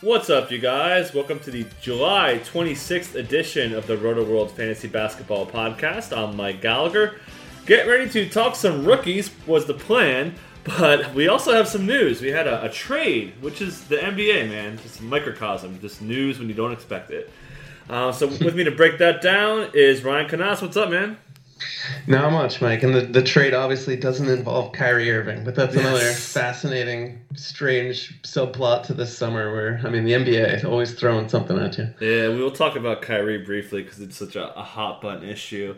What's up, you guys? Welcome to the July 26th edition of the Rotoworld Fantasy Basketball Podcast. I'm Mike Gallagher. Get ready to talk some rookies, was the plan, but we also have some news. We had a, a trade, which is the NBA, man. Just a microcosm, just news when you don't expect it. Uh, so, with me to break that down is Ryan Knaus. What's up, man? Not much, Mike. And the, the trade obviously doesn't involve Kyrie Irving, but that's another fascinating, strange subplot to this summer where, I mean, the NBA is always throwing something at you. Yeah, we will talk about Kyrie briefly because it's such a, a hot button issue.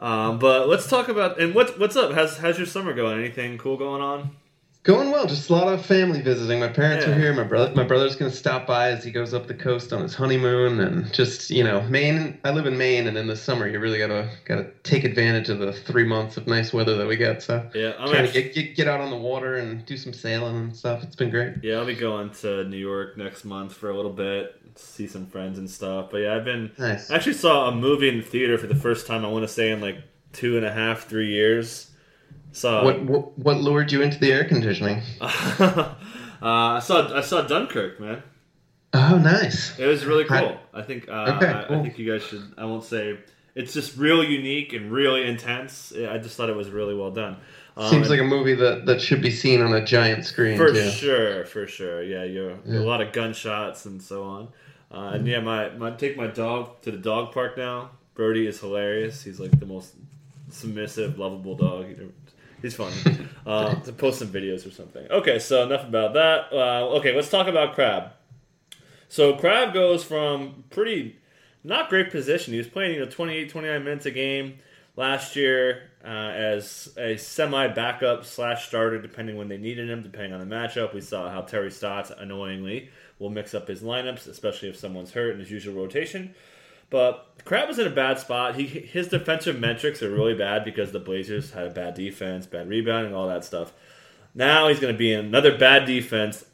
Um, but let's talk about and what what's up? How's how's your summer going? Anything cool going on? Going well, just a lot of family visiting. My parents Yeah. are here. My brother, my brother's going to stop by as he goes up the coast on his honeymoon, and just you know, Maine. I live in Maine, and in the summer, you really gotta gotta take advantage of the three months of nice weather that we get. So, Yeah, I'm trying actually, to get, get get out on the water and do some sailing and stuff. It's been great. yeah, I'll be going to New York next month for a little bit, see some friends and stuff. But yeah, I've been Nice. I actually saw a movie in the theater for the first time. I want to say in like two and a half, three years. Saw What, what what lured you into the air conditioning? uh, I saw I saw Dunkirk, man. Oh, nice. It was really cool. I think uh, Okay, I, I think you guys should. I won't say it's just real unique and really intense. I just thought it was really well done. Um, Seems like a movie that, that should be seen on a giant screen for too. sure, for sure. Yeah, you're Yeah. a lot of gunshots and so on. Uh, and yeah, my, my take my dog to the dog park now. Brody is hilarious. He's like the most submissive, lovable dog. He- He's funny. uh, to post some videos or something. Okay, so enough about that. Uh, okay, let's talk about Crabbe. So Crabbe goes from pretty not great position. He was playing you know 28, 29 minutes a game last year uh, as a semi backup slash starter, depending when they needed him, depending on the matchup. We saw how Terry Stotts annoyingly will mix up his lineups, especially if someone's hurt in his usual rotation. But Crabbe was in a bad spot. He his defensive metrics are really bad because the Blazers had a bad defense, bad rebounding, all that stuff. Now he's going to be in another bad defense,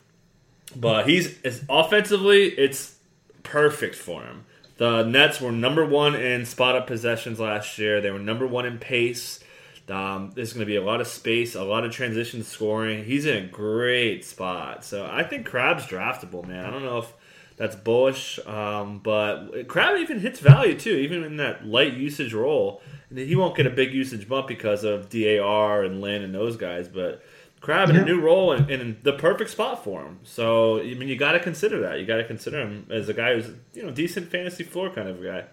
but he's offensively it's perfect for him. The Nets were number one in spot up possessions last year. They were number one in pace. Um, there's going to be a lot of space, a lot of transition scoring. He's in a great spot. So I think Crabbe's draftable, man. I don't know if that's bullish, um, but Crabbe even hits value too, even in that light usage role. He won't get a big usage bump because of DAR and Lin and those guys, but Crabbe in a new role and, and in the perfect spot for him. So I mean, you got to consider that. You got to consider him as a guy who's you know decent fantasy floor kind of guy.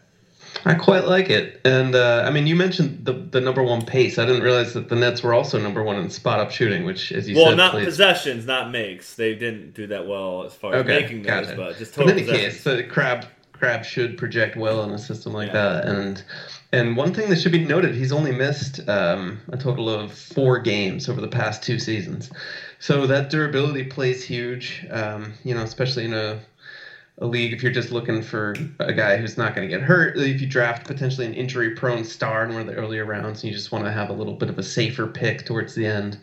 I quite like it, and uh, I mean, you mentioned the the number one pace. I didn't realize that the Nets were also number one in spot up shooting, which, as you said. well, said, not plays- possessions, not makes. They didn't do that well as far as Okay, making those, but just total in any case, the Crabbe Crabbe should project well in a system like Yeah. that. And and one thing that should be noted, he's only missed um, a total of four games over the past two seasons. So that durability plays huge. Um, you know, especially in a a league if you're just looking for a guy who's not going to get hurt. If you draft potentially an injury prone star in one of the earlier rounds, and you just want to have a little bit of a safer pick towards the end.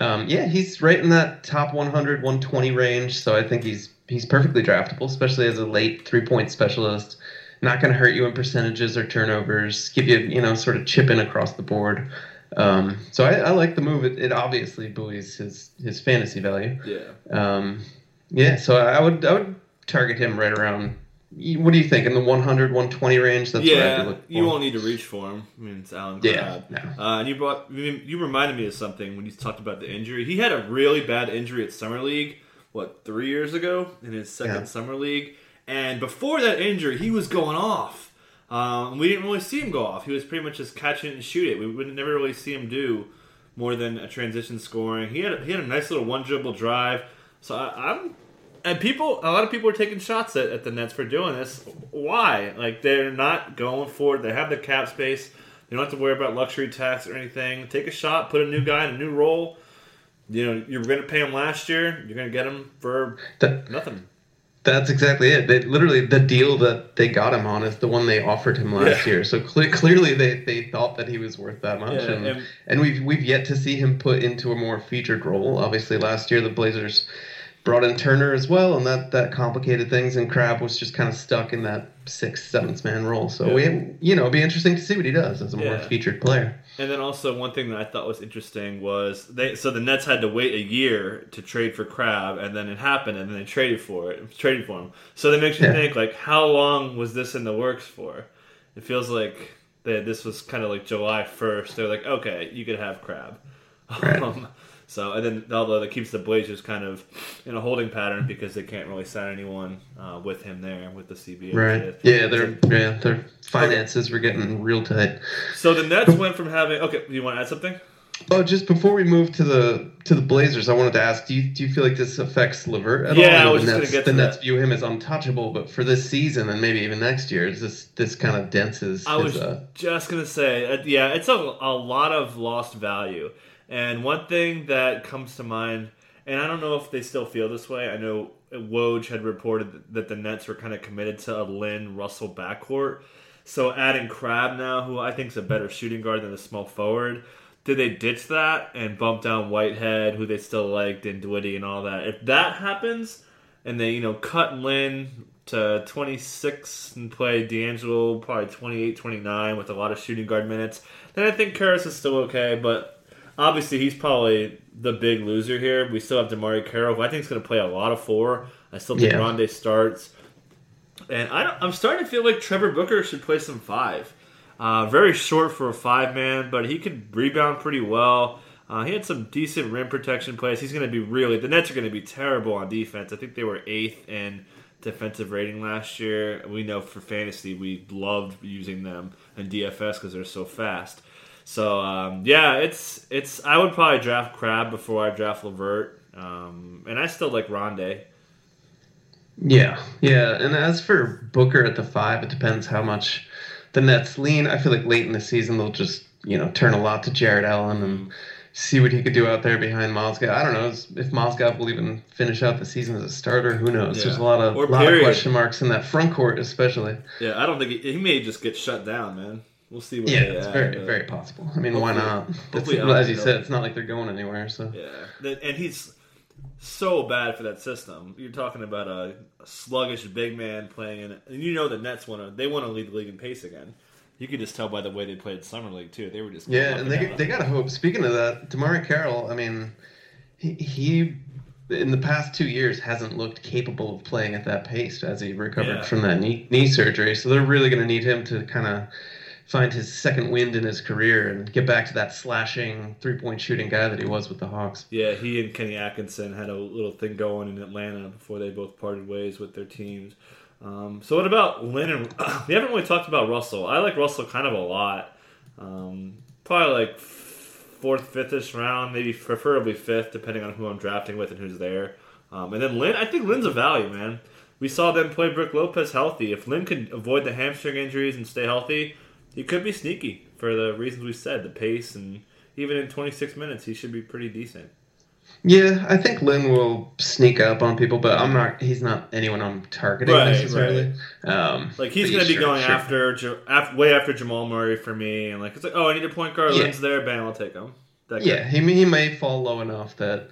Um, yeah, he's right in that top 100, 120 range. So I think he's he's perfectly draftable, especially as a late three point specialist. Not going to hurt you in percentages or turnovers. Give you you know sort of chip in across the board. Um, so I, I like the move. It, it obviously buoys his his fantasy value. yeah. Um, yeah, so I would I would target him right around. What do you think in the 100 120 range? That's what I'd be yeah, you won't need to reach for him. I mean, it's Allen Yeah, Crabbe. no. Uh, and you brought you you reminded me of something when you talked about the injury. He had a really bad injury at summer league. What three years ago in his second Yeah. summer league, and before that injury, he was going off. Um, we didn't really see him go off. He was pretty much just catch it and shoot it. We would never really see him do more than a transition scoring. He had a, he had a nice little one dribble drive. So I, I'm and people a lot of people are taking shots at, at the Nets for doing this. Why? Like they're not going for it. They have the cap space. They don't have to worry about luxury tax or anything. Take a shot, put a new guy in a new role. you know you're going to pay him last year. You're going to get him for That, nothing. that's exactly it. They literally the deal that they got him on is the one they offered him last Yeah. year. So cle clearly they, they thought that he was worth that much, Yeah, and, and- and we've we've yet to see him put into a more featured role. Obviously, last year the Blazers brought in Turner as well, and that that complicated things. And Crabbe was just kind of stuck in that sixth, seventh man role. So Yeah. we, you know, it'd be interesting to see what he does as a more featured player. And then also one thing that I thought was interesting was they so the Nets had to wait a year to trade for Crabbe, and then it happened, and then they traded for it, traded for him. So that makes you Yeah. think like, how long was this in the works for? It feels like that this was kind of like July first. They're like, okay, you could have Crabbe. Right. Um, so and then although that keeps the Blazers kind of in a holding pattern because they can't really sign anyone uh, with him there with the CBA. Right? Yeah, their yeah their finances were getting real tight. So the Nets went from having okay. Do you want to add something? Oh, just before we move to the to the Blazers, I wanted to ask: Do you do you feel like this affects Levert at Yeah, all? I was the Nets, gonna get the to Nets view him as untouchable, but for this season and maybe even next year, is this this kind of dents his? I was uh, just gonna say, uh, yeah, it's a, a lot of lost value. And one thing that comes to mind, and I don't know if they still feel this way. I know Woj had reported that the Nets were kind of committed to a Lin Russell backcourt. So adding Crabbe now, who I think is a better shooting guard than a small forward, did they ditch that and bump down Whitehead, who they still liked, and Dwitty and all that? If that happens, and they you know cut Lin to 26 and play D'Angelo probably 28 29 with a lot of shooting guard minutes then I think Caris is still okay but obviously he's probably the big loser here we still have DeMarre Carroll who I think is going to play a lot of four I still think Yeah. Rondae starts and I don't, I'm starting to feel like Trevor Booker should play some five uh, very short for a five man but he could rebound pretty well uh, he had some decent rim protection plays. He's going to be really. The Nets are going to be terrible on defense. I think they were eighth in defensive rating last year. We know for fantasy we loved using them in DFS because they're so fast. So um, yeah, it's it's. I would probably draft Crabbe before I draft Levert, um, and I still like Rondae. yeah, yeah. And as for Booker at the five, it depends how much the Nets lean. I feel like late in the season they'll just you know turn a lot to Jarrett Allen and see what he could do out there behind Mozgov. I don't know if Mozgov will even finish out the season as a starter. Who knows? Yeah. There's a lot of lot of question marks in that front court, especially. Yeah, I don't think he, he may just get shut down, man. We'll see. What Yeah, it's very but- very possible. I mean, why not? Hopefully well, as you said, it's not like they're going anywhere. So Yeah, and he's so bad for that system. You're talking about a, a sluggish big man playing in, and you know the Nets want to they want to lead the league in pace again. You could just tell by the way they played summer league too. They were just yeah, and they they got to hope. Speaking of that, DeMarre Carroll, I mean, he, he in the past two years hasn't looked capable of playing at that pace as he recovered Yeah. from that knee, knee surgery. So they're really going to need him to kind of find his second wind in his career and get back to that slashing three point shooting guy that he was with the Hawks. Yeah, he and Kenny Atkinson had a little thing going in Atlanta before they both parted ways with their teams. Um, so what about Lin and we haven't really talked about Russell. I like Russell kind of a lot. Um, probably like fourth, fifth-ish round, maybe preferably fifth, depending on who I'm drafting with and who's there. Um, and then Lin, I think Lin's a value, man. We saw them play Brook Lopez healthy. If Lin could avoid the hamstring injuries and stay healthy, he could be sneaky for the reasons we said, the pace, and even in 26 minutes, he should be pretty decent. Yeah, I think Lin will sneak up on people, but I'm not. He's not anyone I'm targeting Right, necessarily. Um, Like he's going to be sure, going sure. after, Ja- af way after Jamal Murray for me, and like it's like, oh, I need a point guard. Yeah. Lin's there, bam, I'll take him. That. Yeah, he he may fall low enough that,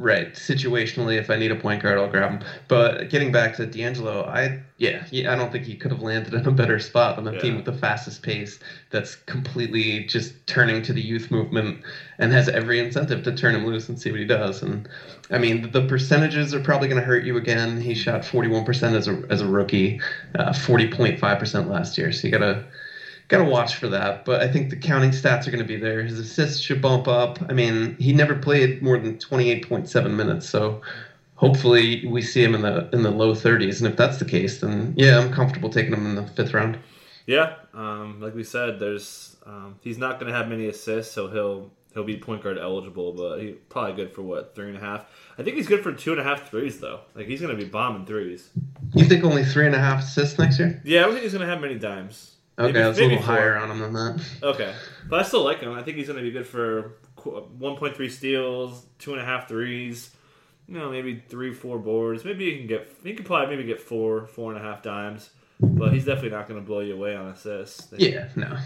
right, situationally, if I need a point guard, I'll grab him. But getting back to D'Angelo, I yeah, I don't think he could have landed in a better spot on a Yeah. team with the fastest pace that's completely just turning to the youth movement and has every incentive to turn him loose and see what he does. And I mean, the percentages are probably going to hurt you again. He shot 41% as a as a rookie, uh, 40.5% last year. So you gotta gotta watch for that. But I think the counting stats are going to be there. His assists should bump up. I mean, he never played more than 28.7 minutes, so hopefully we see him in the in the low 30s. And if that's the case, then yeah, I'm comfortable taking him in the fifth round. Yeah, um, like we said, there's um, he's not going to have many assists, so he'll he'll be point guard eligible, but he's probably good for what three and a half. I think he's good for two and a half threes though. Like he's going to be bombing threes. You think only three and a half assists next year? Yeah, I don't think he's going to have many dimes. Okay, Maybe- I was a little four. higher on him than that. Okay, but I still like him. I think he's going to be good for one point three steals, two and a half threes. You know, maybe three, four boards. Maybe he can get. He could probably maybe get four, four and a half dimes. But he's definitely not going to blow you away on assists. Yeah, no.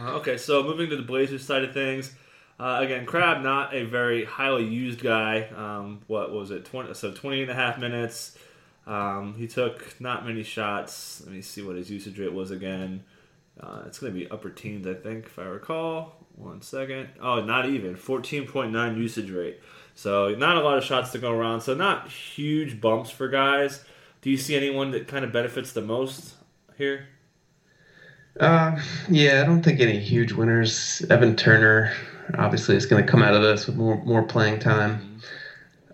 Uh, okay, so moving to the Blazers side of things. Uh, again, Crabbe not a very highly used guy. Um, what was it? 20, so 20 and a half minutes. Um, he took not many shots. Let me see what his usage rate was again. Uh, it's going to be upper teens, I think, if I recall. One second. Oh, not even. 14.9 usage rate. So not a lot of shots to go around. So not huge bumps for guys. Do you see anyone that kind of benefits the most here? Uh, yeah, I don't think any huge winners. Evan Turner obviously is going to come out of this with more more playing time,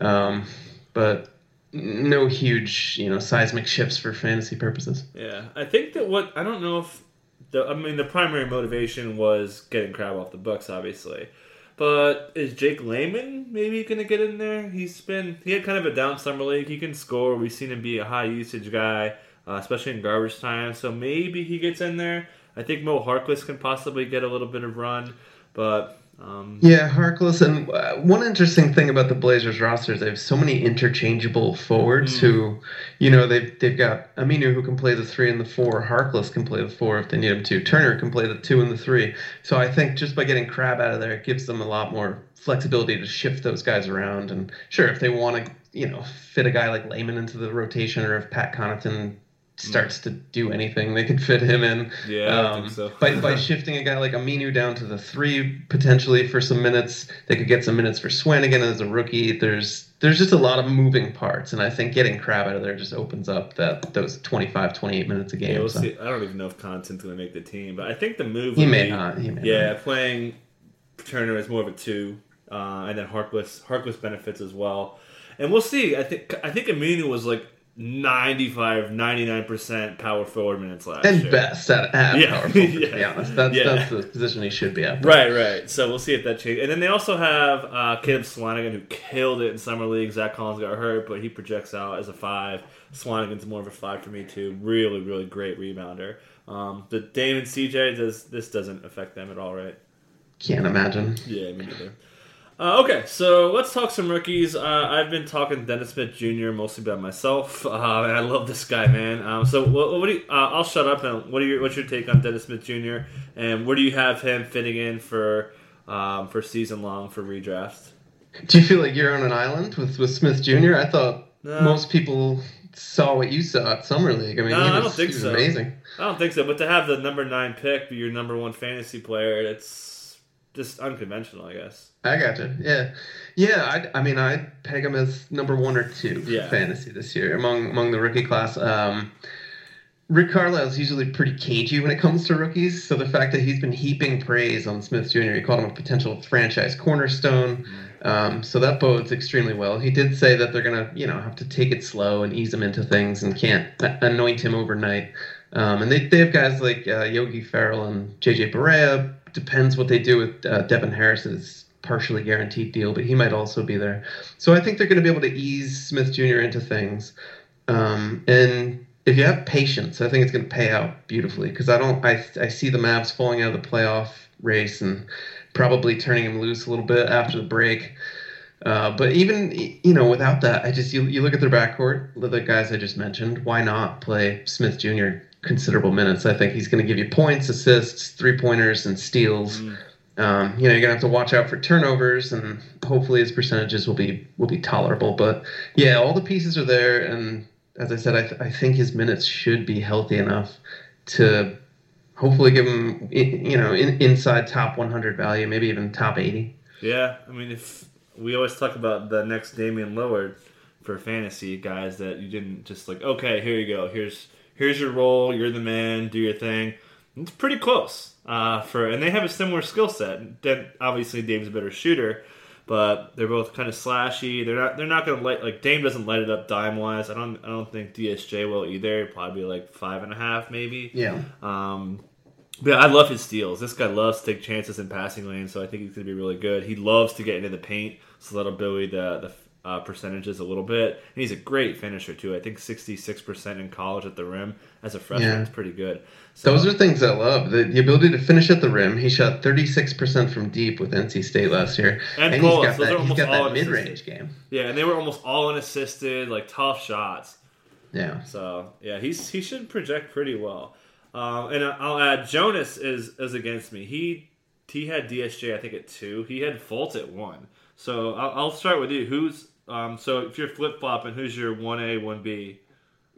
um, but no huge you know seismic shifts for fantasy purposes. Yeah, I think that what I don't know if the I mean the primary motivation was getting Crabbe off the books, obviously. But is Jake Layman maybe going to get in there? He's been he had kind of a down summer league. He can score. We've seen him be a high usage guy, uh, especially in garbage time. So maybe he gets in there. I think Mo Harkless can possibly get a little bit of run, but um, yeah, Harkless. And uh, one interesting thing about the Blazers roster is they have so many interchangeable forwards mm. who, you know, they've they've got Aminu who can play the three and the four. Harkless can play the four if they need him to. Turner can play the two and the three. So I think just by getting Crabbe out of there, it gives them a lot more flexibility to shift those guys around. And sure, if they want to, you know, fit a guy like Layman into the rotation, or if Pat Connaughton starts to do anything, they could fit him in. Yeah, um, so. by by shifting a guy like Aminu down to the three potentially for some minutes, they could get some minutes for Swanigan as a rookie. There's there's just a lot of moving parts, and I think getting Crabbe out of there just opens up that those 25, 28 minutes a game. Yeah, we'll so. see. I don't even know if Connaughton's going to make the team, but I think the move. He may be, not. He may yeah, not. playing Turner is more of a two, uh, and then Harkless Harkless benefits as well. And we'll see. I think I think Aminu was like 95, 99% power forward minutes last and year. best at, at Yeah. power forward, Yeah. to be honest. That's, Yeah. that's the position he should be at. Right, right. So we'll see if that changes. And then they also have uh, Caleb Swanigan, who killed it in summer league. Zach Collins got hurt, but he projects out as a five. Swanigan's more of a five for me too. Really, really great rebounder. Um, the Dame and CJ does this doesn't affect them at all, right? Can't imagine. Yeah, me neither. Uh, okay, so let's talk some rookies. Uh, I've been talking Dennis Smith Jr. mostly by myself. Uh, and I love this guy, man. Um, so what, what do you, uh, I'll shut up. And what are your, what's your take on Dennis Smith Jr. and where do you have him fitting in for um, for season long for redraft? Do you feel like you're on an island with, with Smith Jr.? I thought most people saw what you saw at Summer League. I mean, No, he I was, don't think was so. amazing. I don't think so. But to have the number nine pick be your number one fantasy player, it's just unconventional, I guess. I gotcha. Yeah, yeah. I, I mean, I'd peg him as number one or two Yeah. fantasy this year among among the rookie class. Um, Rick Carlisle's usually pretty cagey when it comes to rookies, so the fact that he's been heaping praise on Smith Jr., he called him a potential franchise cornerstone. Um, so that bodes extremely well. He did say that they're gonna, you know, have to take it slow and ease him into things and can't anoint him overnight. Um, and they, they have guys like uh, Yogi Ferrell and JJ Barea. Depends what they do with uh, Devin Harris's partially guaranteed deal, but he might also be there. So I think they're going to be able to ease Smith Jr. into things. Um, and if you have patience, I think it's going to pay out beautifully because I don't. I I see the Mavs falling out of the playoff race and probably turning him loose a little bit after the break. Uh, but even you know without that, I just you, you look at their backcourt, the guys I just mentioned. Why not play Smith Jr. considerable minutes? I think he's going to give you points, assists, three pointers, and steals. Um, you know you're gonna have to watch out for turnovers, and hopefully his percentages will be will be tolerable. But yeah, all the pieces are there, and as I said, I, th- I think his minutes should be healthy enough to hopefully give him you know in, inside top 100 value, maybe even top 80. Yeah, I mean, if we always talk about the next Damian Lillard for fantasy guys that you didn't just like, okay, here you go, here's here's your role, you're the man, do your thing. It's pretty close uh, for, and they have a similar skill set. Then obviously Dame's a better shooter, but they're both kind of slashy. They're not they're not gonna light like Dame doesn't light it up dime wise. I don't I don't think DSJ will either. Probably like five and a half maybe. Yeah. Um, but I love his steals. This guy loves to take chances in passing lanes, so I think he's going to be really good. He loves to get into the paint, so that'll buoy the uh, percentages a little bit. And he's a great finisher too. I think sixty six percent in college at the rim as a freshman Yeah. is pretty good. So, Those are things I love. The, the ability to finish at the rim. He shot 36% from deep with NC State last year. And he's pull-ups. got Those are that, he's almost got all that mid-range game. yeah, and they were almost all unassisted, like tough shots. Yeah. So yeah, he's he should project pretty well. Um, and I'll add Jonas is is against me. He he had DSJ I think at two. He had Fultz at one. So I'll, I'll start with you. Who's um, so if you're flip flopping, who's your one A one B?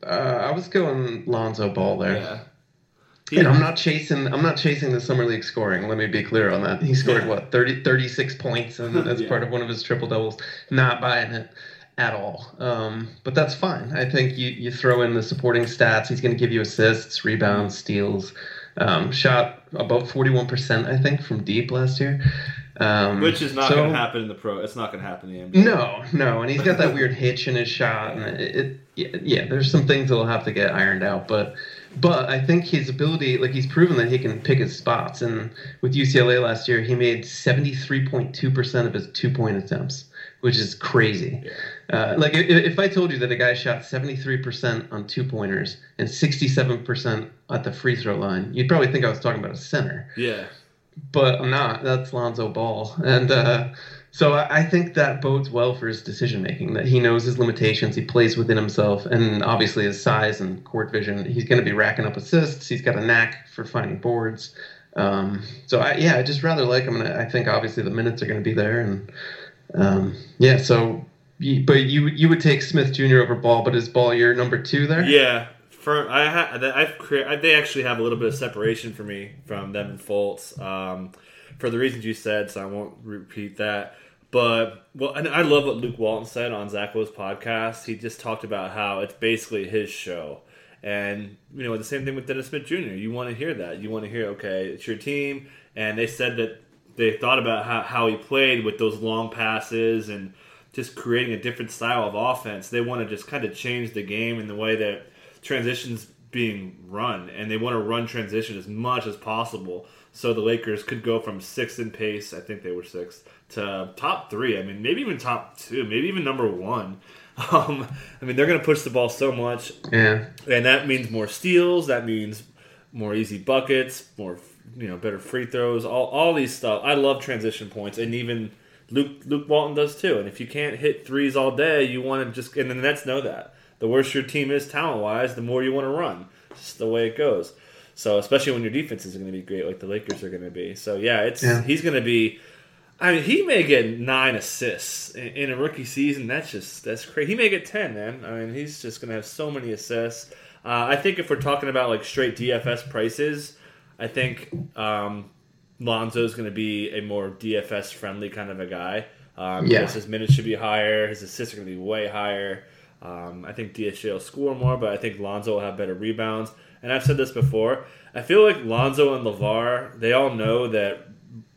Uh, I was going Lonzo Ball there. Yeah. And I'm not chasing. I'm not chasing the summer league scoring. Let me be clear on that. He scored Yeah. what 30, 36 points, and as Yeah. part of one of his triple doubles. Not buying it at all. Um, but that's fine. I think you you throw in the supporting stats. He's going to give you assists, rebounds, steals. Um, shot about forty one percent, I think, from deep last year. Um, Which is not so- going to happen in the pro. It's not going to happen in the NBA. no, no, and he's got that weird hitch in his shot, and it, it yeah, yeah, there's some things that'll have to get ironed out, but but I think his ability, like he's proven that he can pick his spots, and with UCLA last year, he made 73.2 percent of his two point attempts, which is crazy. Uh, like if, if I told you that a guy shot 73 percent on two pointers and 67 percent at the free throw line, you'd probably think I was talking about a center Yeah. But I'm not. That's Lonzo Ball, and uh, so I, I think that bodes well for his decision making. That he knows his limitations, he plays within himself, and obviously his size and court vision. He's going to be racking up assists. He's got a knack for finding boards. Um, so I, yeah, I just rather like him, and I think obviously the minutes are going to be there, and um, yeah. So, but you you would take Smith Jr. over Ball, but is Ball your number two there? Yeah, for I ha, I've created. They actually have a little bit of separation for me from them and Fultz, um, for the reasons you said. So I won't repeat that. But well, and I love what Luke Walton said on Zach Zacho's podcast. He just talked about how it's basically his show, and you know the same thing with Dennis Smith Jr. You want to hear that. You want to hear, okay, it's your team, and they said that they thought about how, how he played with those long passes and just creating a different style of offense. They want to just kind of change the game in the way that transitions being run, and they want to run transition as much as possible. So the Lakers could go from sixth in pace, I think they were sixth, to top three. I mean, maybe even top two, maybe even number one. Um, I mean, they're going to push the ball so much, Yeah. and that means more steals. That means more easy buckets, more you know, better free throws. All all these stuff. I love transition points, and even Luke Luke Walton does too. And if you can't hit threes all day, you want to just and the Nets know that. The worse your team is talent wise, the more you want to run. It's just the way it goes. So especially when your defense is going to be great, like the Lakers are going to be. So yeah, it's Yeah. he's going to be. I mean, he may get nine assists in, in a rookie season. That's just that's crazy. He may get ten, man. I mean, he's just going to have so many assists. Uh, I think if we're talking about like straight DFS prices, I think um, is going to be a more DFS friendly kind of a guy. Um, Yeah. his minutes should be higher. His assists are going to be way higher. Um, I think DSJ will score more, but I think Lonzo will have better rebounds. And I've said this before. I feel like Lonzo and Lavar, they all know that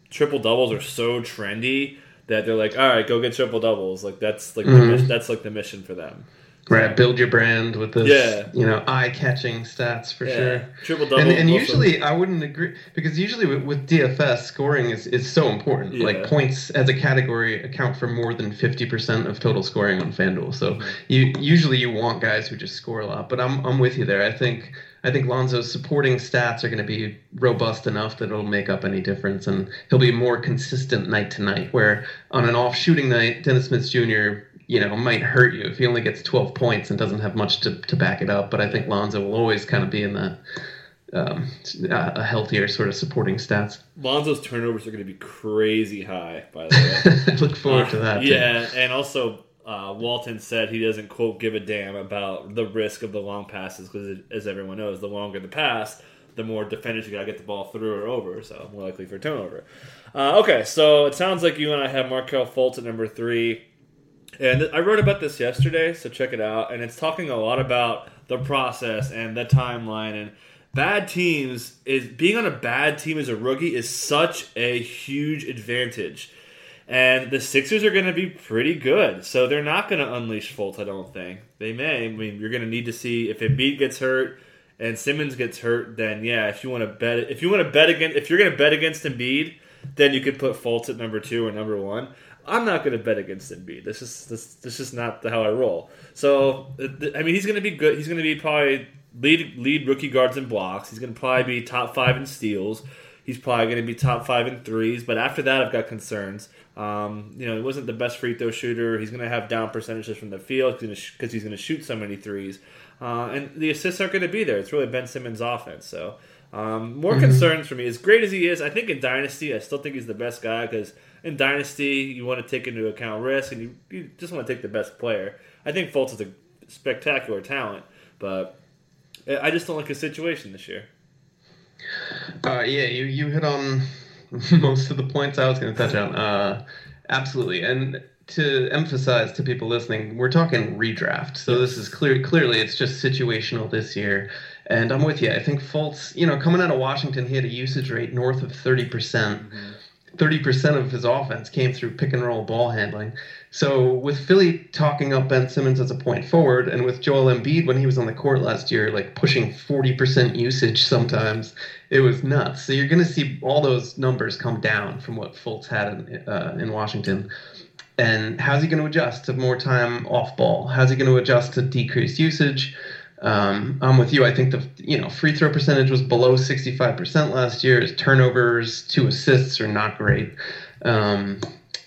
triple doubles are so trendy that they're like, all right, go get triple doubles. Like that's like the Mhm. mis- that's like the mission for them. Right, build your brand with this, Yeah. you know, eye-catching stats for Yeah. sure. Triple double. And, and usually, I wouldn't agree because usually with, with DFS, scoring is, is so important. Yeah. Like points as a category account for more than fifty percent of total scoring on FanDuel. So Mm-hmm. you usually you want guys who just score a lot. But I'm I'm with you there. I think I think Lonzo's supporting stats are going to be robust enough that it'll make up any difference, and he'll be more consistent night to night. Where on an off shooting night, Dennis Smith Jr. You know, might hurt you if he only gets 12 points and doesn't have much to, to back it up. But I think Lonzo will always kind of be in the um, a a healthier sort of supporting stats. Lonzo's turnovers are going to be crazy high. By the way. Look forward to that. too. Yeah, and also uh, Walton said he doesn't quote give a damn about the risk of the long passes because, as everyone knows, the longer the pass, the more defenders you got to get the ball through or over, so more likely for turnover. Uh, okay, so it sounds like you and I have Markelle Fultz at number three. And I wrote about this yesterday, so check it out. And it's talking a lot about the process and the timeline and bad teams is being on a bad team as a rookie is such a huge advantage. And the Sixers are going to be pretty good, so they're not going to unleash Fultz. I don't think they may. I mean, you're going to need to see if Embiid gets hurt and Simmons gets hurt. Then yeah, if you want to bet, if you want to bet against, if you're going to bet against Embiid, then you could put Fultz at number two or number one. I'm not going to bet against Embiid. This is this this is not how I roll. So I mean, he's going to be good. He's going to be probably lead lead rookie guards in blocks. He's going to probably be top five in steals. He's probably going to be top five in threes. But after that, I've got concerns. Um, you know, he wasn't the best free throw shooter. He's going to have down percentages from the field because he's going to shoot so many threes. Uh, and the assists aren't going to be there. It's really Ben Simmons' offense. So um, more mm-hmm. concerns for me. As great as he is, I think in Dynasty, I still think he's the best guy because in Dynasty, you want to take into account risk and you, you just want to take the best player. I think Fultz is a spectacular talent, but I just don't like his situation this year. Uh, yeah, you, you hit on most of the points I was going to touch on. Uh, absolutely. And to emphasize to people listening, we're talking redraft. So this is clear. Clearly, it's just situational this year. And I'm with you. I think Fultz, you know, coming out of Washington, he had a usage rate north of 30%. mm hmm 30% of his offense came through pick and roll ball handling. So with Philly talking up Ben Simmons as a point forward, and with Joel Embiid when he was on the court last year, like pushing 40% usage sometimes, it was nuts. So you're going to see all those numbers come down from what Fultz had in, uh, in Washington. And how's he going to adjust to more time off ball? How's he going to adjust to decreased usage? Um, I'm with you. I think the you know free throw percentage was below 65% last year. His turnovers, two assists are not great. Um,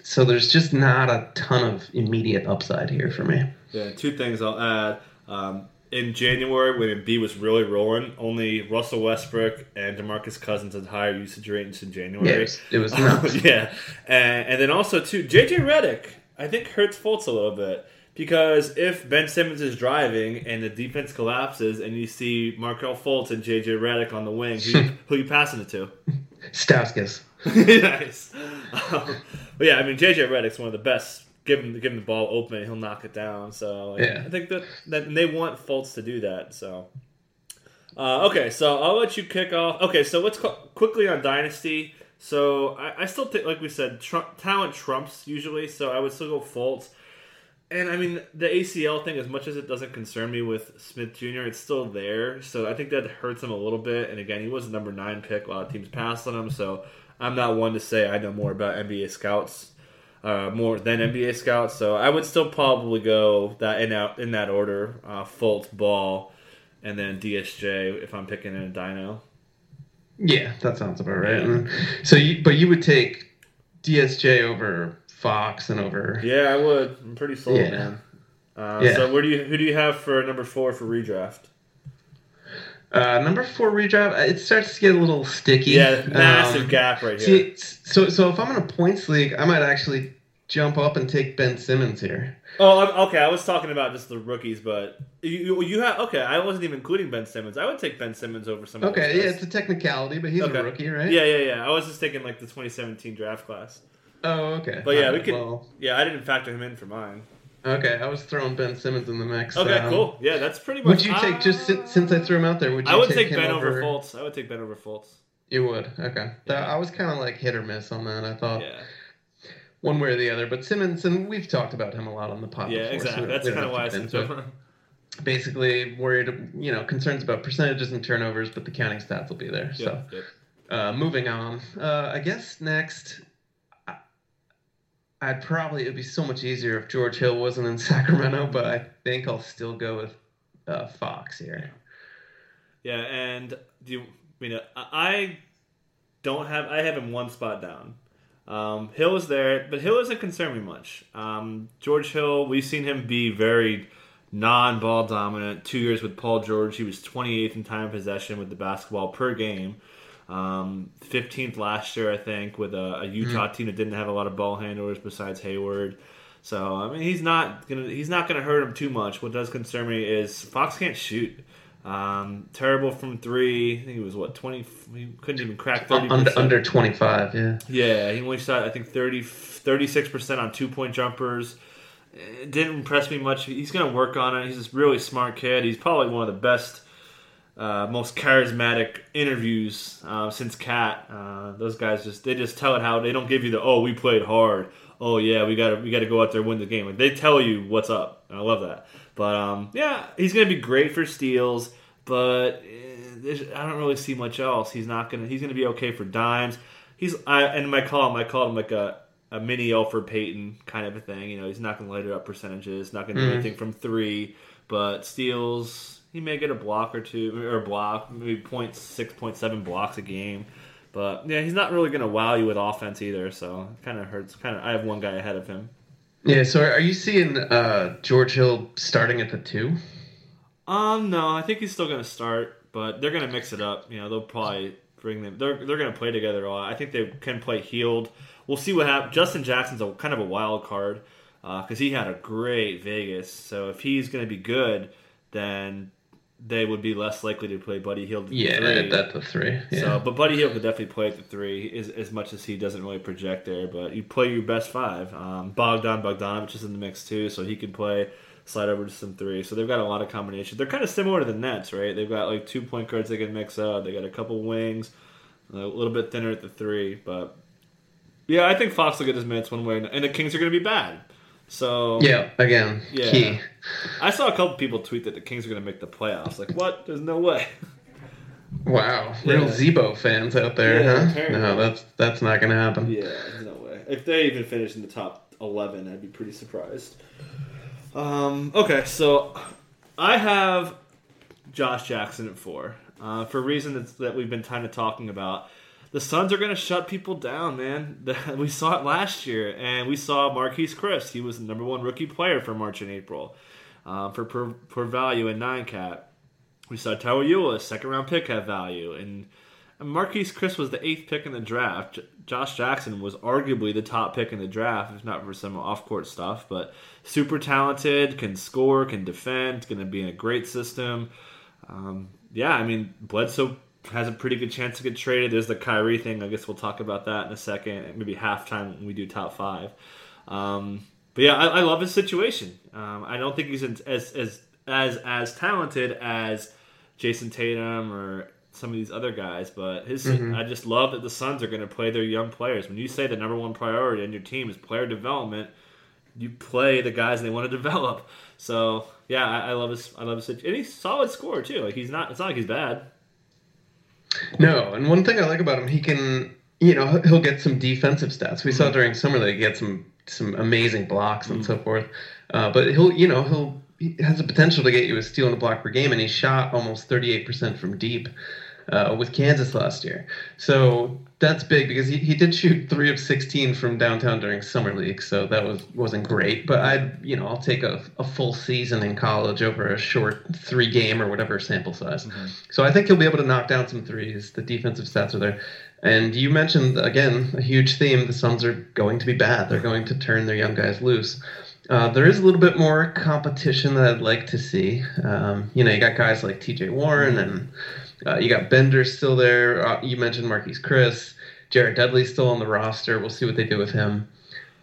so there's just not a ton of immediate upside here for me. Yeah, two things I'll add. Um, in January, when B was really rolling, only Russell Westbrook and DeMarcus Cousins had higher usage rates in January. Yeah, it was, it was nuts. yeah, and, and then also too, JJ Redick, I think hurts Fultz a little bit. Because if Ben Simmons is driving and the defense collapses and you see Markelle Fultz and JJ Redick on the wing, who, who you passing it to? Stauskas. nice. Um, but yeah, I mean JJ Redick's one of the best. Give him give him the ball open, he'll knock it down. So like, yeah. I think that, that they want Fultz to do that. So uh, okay, so I'll let you kick off. Okay, so let's co- quickly on Dynasty. So I, I still think, like we said, tr- talent trumps usually. So I would still go Fultz. And I mean, the ACL thing, as much as it doesn't concern me with Smith Jr., it's still there. So I think that hurts him a little bit. And again, he was a number nine pick. A lot of teams passed on him. So I'm not one to say I know more about NBA scouts, uh, more than NBA scouts. So I would still probably go that in that in that order: uh, Fultz, Ball, and then DSJ if I'm picking in a Dino. Yeah, that sounds about right. Yeah. So, you, but you would take DSJ over Fox and over. Yeah, I would. I'm pretty sold, yeah. man. Uh, yeah. So where do you who do you have for number four for redraft? Uh, number four redraft, uh, it starts to get a little sticky. Yeah, massive um, gap right here. See, so so if I'm in a points league, I might actually jump up and take Ben Simmons here. Oh, okay. I was talking about just the rookies, but you you have okay. I wasn't even including Ben Simmons. I would take Ben Simmons over some. Okay, yeah, it's a technicality, but he's okay. a rookie, right? Yeah, yeah, yeah. I was just thinking like the 2017 draft class. Oh, okay. But yeah, we could. Well, yeah, I didn't factor him in for mine. Okay, I was throwing Ben Simmons in the mix. Okay, um, cool. Yeah, that's pretty much. Would you take just uh, since I threw him out there? Would you? I would take, Ben over, Fultz. I would take Ben over Fultz. You would. Okay. Yeah. I was kind of like hit or miss on that. I thought. Yeah. One way or the other, but Simmons, and we've talked about him a lot on the podcast. Yeah, before, exactly. So That's kind of why I said Basically, worried, you know, concerns about percentages and turnovers, but the counting stats will be there. Yep, so, yep. Uh, moving on. Uh, I guess next, I'd probably it'd be so much easier if George Hill wasn't in Sacramento, but I think I'll still go with uh, Fox here. Yeah, and do you, you know I don't have I have him one spot down. Um, Hill is there, but Hill doesn't concern me much. Um, George Hill, we've seen him be very non-ball dominant. Two years with Paul George, he was 28th in time possession with the basketball per game. Um, 15th last year, I think, with a, a Utah mm-hmm. team that didn't have a lot of ball handlers besides Hayward. So I mean, he's not gonna he's not gonna hurt him too much. What does concern me is Fox can't shoot. Um, terrible from three. I think he was what twenty. He couldn't even crack thirty. Under, under twenty five. Yeah. Yeah, he only shot I think 36 percent on two point jumpers. It didn't impress me much. He's gonna work on it. He's a really smart kid. He's probably one of the best uh, most charismatic interviews uh, since Cat. Uh, those guys just they just tell it how they don't give you the oh we played hard. Oh yeah, we got to we got to go out there and win the game. Like they tell you what's up. And I love that. But um, yeah, he's gonna be great for steals. But eh, I don't really see much else. He's not gonna he's gonna be okay for dimes. He's I and my column I called him like a a mini Elfrid Payton kind of a thing. You know, he's not going to light it up percentages, not going to do Mhm. anything from three, but steals. He may get a block or two, or a block, maybe 0.6, 0.7 blocks a game. But yeah, he's not really going to wow you with offense either. So it kind of hurts. Kind of, I have one guy ahead of him. Yeah. So are you seeing uh, George Hill starting at the two? Um, no, I think he's still going to start, but they're going to mix it up. You know, they'll probably bring them. They're they're going to play together a lot. I think they can play Hield. We'll see what happens. Justin Jackson's a kind of a wild card because he had a great Vegas. So if he's going to be good, then they would be less likely to play Buddy Hield. at the Yeah, three. at the three. Yeah. So, but Buddy Hield could definitely play at the three as, as much as he doesn't really project there. But you play your best five. Um, Bogdan Bogdanovich is in the mix too, so he could play slide over to some three. So they've got a lot of combinations. They're kind of similar to the Nets, right? They've got like two point guards they can mix up. They got a couple wings, a little bit thinner at the three. But yeah, I think Fox will get his minutes one way, and the Kings are going to be bad. So yeah, again, Yeah. key. I saw a couple people tweet that the Kings are going to make the playoffs. Like, what? There's no way. Wow, real Yeah. Zebo fans out there, Yeah, huh? apparently. No, that's that's not going to happen. Yeah, there's no way. If they even finish in the top 11, I'd be pretty surprised. Um, okay, so I have Josh Jackson at four uh, for reasons that we've been kind of talking about. The Suns are going to shut people down, man. We saw it last year, and we saw Marquese Chriss. He was the number one rookie player for March and April um, for per, per value in nine cat. We saw Tyler Ulis, second round pick, have value, and Marquese Chriss was the eighth pick in the draft. J- Josh Jackson was arguably the top pick in the draft, if not for some off court stuff. But super talented, can score, can defend, going to be in a great system. Um, yeah, I mean, Bledsoe has a pretty good chance to get traded. There's the Kyrie thing. I guess we'll talk about that in a second. Maybe halftime when we do top five. Um, but yeah, I, I love his situation. Um, I don't think he's in- as as as as talented as Jayson Tatum or some of these other guys, but his I just love that the Suns are going to play their young players. When you say the number one priority in your team is player development, you play the guys they want to develop. So yeah, I, I love his I love his and he's solid scorer too. Like he's not it's not like he's bad. No, and one thing I like about him, he can, you know, he'll get some defensive stats. We saw during summer that he get some some amazing blocks and so forth. Uh, but he'll, you know, he'll he has the potential to get you a steal and a block per game, and he shot almost thirty eight percent from deep. Uh, with Kansas last year, so that's big because he, he did shoot three of sixteen from downtown during summer league, so that was wasn't great. But I, you know, I'll take a, a full season in college over a short three game or whatever sample size. So I think he'll be able to knock down some threes. The defensive stats are there. And you mentioned again a huge theme: the Suns are going to be bad. They're going to turn their young guys loose. Uh, there is a little bit more competition that I'd like to see. Um, you know, you got guys like T.J. Warren, and uh, you got Bender still there. Uh, you mentioned Marquese Chriss, Jared Dudley's still on the roster. We'll see what they do with him.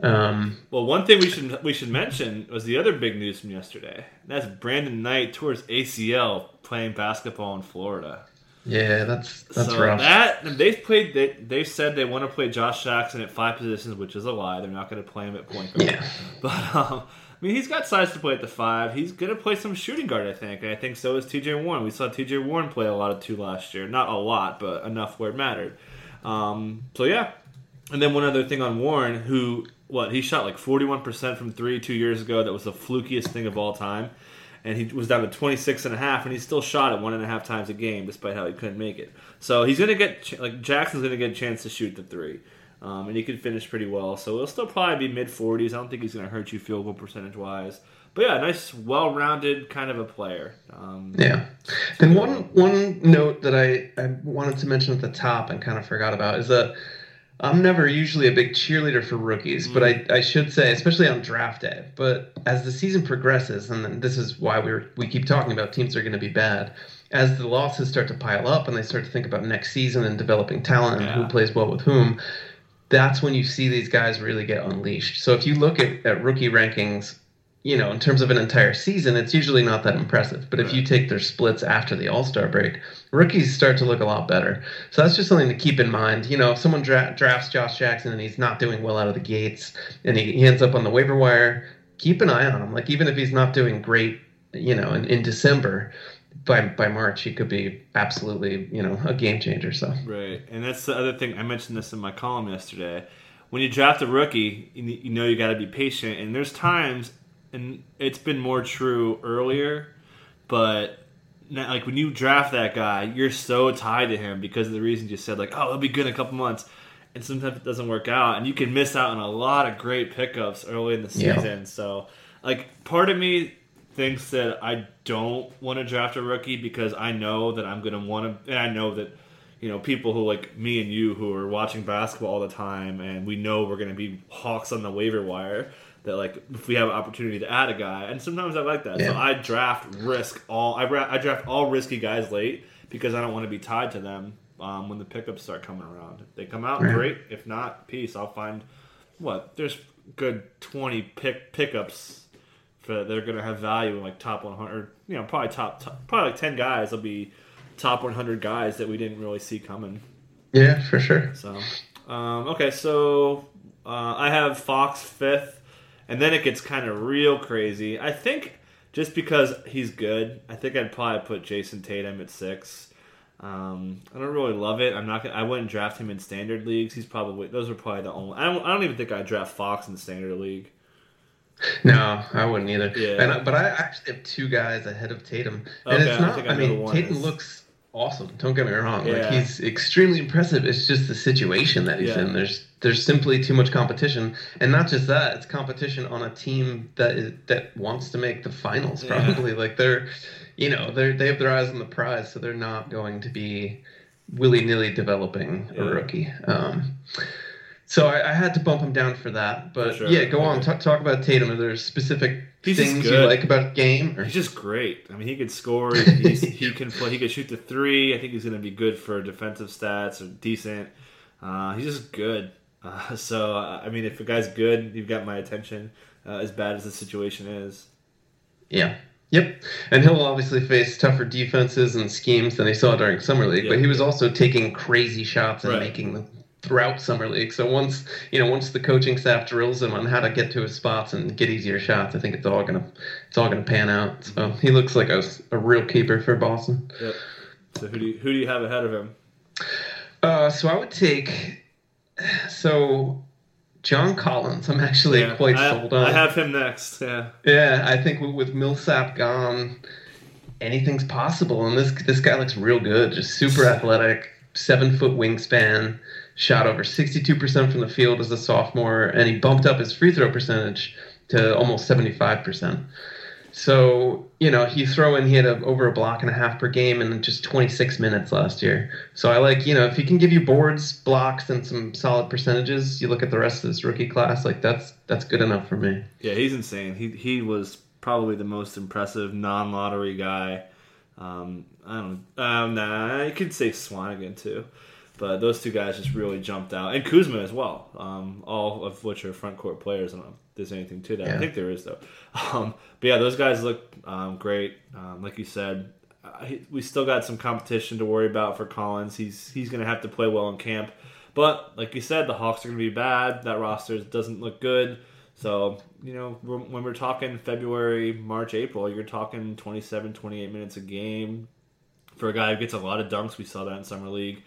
Um, Well, one thing we should we should mention was the other big news from yesterday. That's Brandon Knight towards ACL playing basketball in Florida. yeah, that's that's so rough. that they've played. They they said they want to play Josh Jackson at five positions, which is a lie. They're not going to play him at point guard. yeah, But um, mean, he's got size to play at the five. He's going to play some shooting guard, I think. And I think so is T.J. Warren. We saw T.J. Warren play a lot of two last year. Not a lot, but enough where it mattered. Um, so yeah. And then one other thing on Warren, who what he shot like forty one percent from three two years ago. That was the flukiest thing of all time. And he was down to 26 and a half, and he still shot it one and a half times a game, despite how he couldn't make it. So he's going to get like Jackson's going to get a chance to shoot the three. Um, and he could finish pretty well. So he'll still probably be mid 40s. I don't think he's going to hurt you field goal percentage wise. But yeah, nice, well rounded kind of a player. Um, Yeah. Then one one note that I, I wanted to mention at the top and kind of forgot about is that I'm never usually a big cheerleader for rookies, but I, I should say, especially on draft day. But as the season progresses, and this is why we're we keep talking about teams are going to be bad. As the losses start to pile up and they start to think about next season and developing talent and who plays well with whom, that's when you see these guys really get unleashed. So if you look at, at rookie rankings, you know, in terms of an entire season, it's usually not that impressive. But if you take their splits after the All Star break, rookies start to look a lot better. So that's just something to keep in mind. You know, if someone dra- drafts Josh Jackson and he's not doing well out of the gates and he, he ends up on the waiver wire, keep an eye on him. Like, even if he's not doing great, you know, in, in December, by, by March, he could be absolutely, you know, a game changer. So, Right, and that's the other thing. I mentioned this in my column yesterday. when you draft a rookie, you know you got to be patient. And there's times, and it's been more true earlier, but like when you draft that guy, you're so tied to him because of the reasons you said, like, oh, he'll be good in a couple months. And sometimes it doesn't work out, and you can miss out on a lot of great pickups early in the season. Yeah. So, like, part of me thinks that I don't want to draft a rookie because I know that I'm going to want to, and I know that you know, people who like me and you who are watching basketball all the time and we know we're going to be hawks on the waiver wire that like if we have an opportunity to add a guy and sometimes I like that. Yeah. So I draft risk all I, I draft all risky guys late because I don't want to be tied to them um, when the pickups start coming around. If they come out right. great. If not, peace. I'll find what there's good 20 pick pickups for they're going to have value in like top 100 you know probably top, top probably like 10 guys will be top 100 guys that we didn't really see coming. Yeah, for sure. So, um, okay, so uh, I have Fox fifth, and then it gets kind of real crazy. I think just because he's good, I think I'd probably put Jayson Tatum at six. Um, I don't really love it. I'm not. Gonna, I wouldn't draft him in standard leagues. He's probably those are probably the only. I don't, I don't even think I'd draft Fox in standard league. No, I wouldn't either. Yeah. And, but I actually have two guys ahead of Tatum, and okay, it's not. I, I mean, Tatum is. looks awesome. Don't get me wrong. Yeah. Like he's extremely impressive. It's just the situation that he's yeah. in. There's there's simply too much competition, and not just that. It's competition on a team that is, that wants to make the finals. Probably yeah. like they're, you know, they they have their eyes on the prize, so they're not going to be willy nilly developing a rookie. Um, so I, I, had to bump him down for that. But sure. yeah, go on. Talk, talk about Tatum. Are there specific he's things you like about game? Or? He's just great. I mean, he can score. He can play. He can shoot the three. I think he's going to be good for defensive stats or decent. Uh, he's just good. Uh, so I mean, if a guy's good, you've got my attention. Uh, as bad as the situation is. Yeah. Yep. And he'll obviously face tougher defenses and schemes than he saw during summer league, but he was also taking crazy shots and right. making them throughout summer league. So once you know, once the coaching staff drills him on how to get to his spots and get easier shots, I think it's all gonna it's all gonna pan out. So he looks like a, a real keeper for Boston. Yep. So who do you, who do you have ahead of him? Uh, so I would take so John Collins. I'm actually yeah, quite I, sold on. I have him next. Yeah. Yeah, I think with Millsap gone, anything's possible. And this this guy looks real good. Just super athletic, seven foot wingspan shot over 62% from the field as a sophomore, and he bumped up his free throw percentage to almost 75%. So, you know, he throw in, he had a, over a block and a half per game in just 26 minutes last year. So I like, you know, if he can give you boards, blocks, and some solid percentages, you look at the rest of this rookie class, like that's that's good enough for me. Yeah, he's insane. He he was probably the most impressive non-lottery guy. Um, I don't. Um, nah, I could say Swanigan too. But those two guys just really jumped out, and Kuzma as well. Um, all of which are front court players. I don't know if there's anything to that. Yeah. I think there is though. Um, but yeah, those guys look um, great. Um, like you said, we still got some competition to worry about for Collins. He's he's going to have to play well in camp. But like you said, the Hawks are going to be bad. That roster doesn't look good. So, you know, when we're talking February, March, April, you're talking 27, 28 minutes a game. For a guy who gets a lot of dunks, we saw that in Summer League.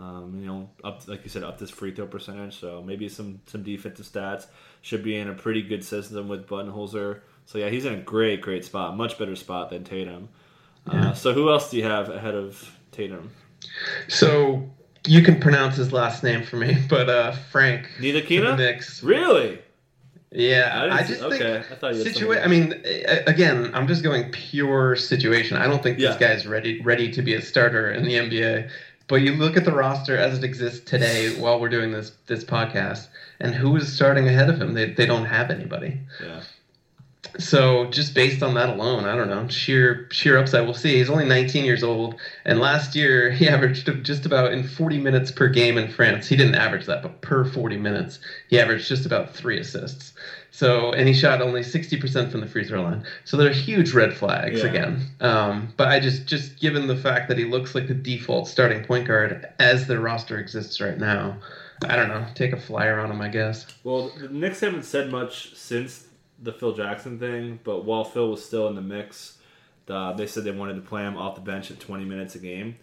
Um, you know, up like you said, up this free throw percentage. So maybe some some defensive stats should be in a pretty good system with Budenholzer. So yeah, he's in a great great spot, much better spot than Tatum. Uh, yeah. So who else do you have ahead of Tatum? So you can pronounce his last name for me, but uh, Frank Ntilikina. Knicks. Really? Yeah, I, I just okay. think I situation. I mean, again, I'm just going pure situation. I don't think yeah. this guy's ready ready to be a starter in the NBA. But you look at the roster as it exists today while we're doing this this podcast, and who is starting ahead of him? They they don't have anybody. Yeah. So just based on that alone, I don't know. Sheer sheer upside. We'll see. He's only 19 years old, and last year he averaged just about in 40 minutes per game in France. He didn't average that, but per 40 minutes, he averaged just about three assists. So, and he shot only 60% from the free throw line. So there are huge red flags yeah. again. Um, but I just, just given the fact that he looks like the default starting point guard as their roster exists right now, I don't know. Take a flyer on him, I guess. Well, the Knicks haven't said much since the Phil Jackson thing, but while Phil was still in the mix, uh, they said they wanted to play him off the bench at 20 minutes a game.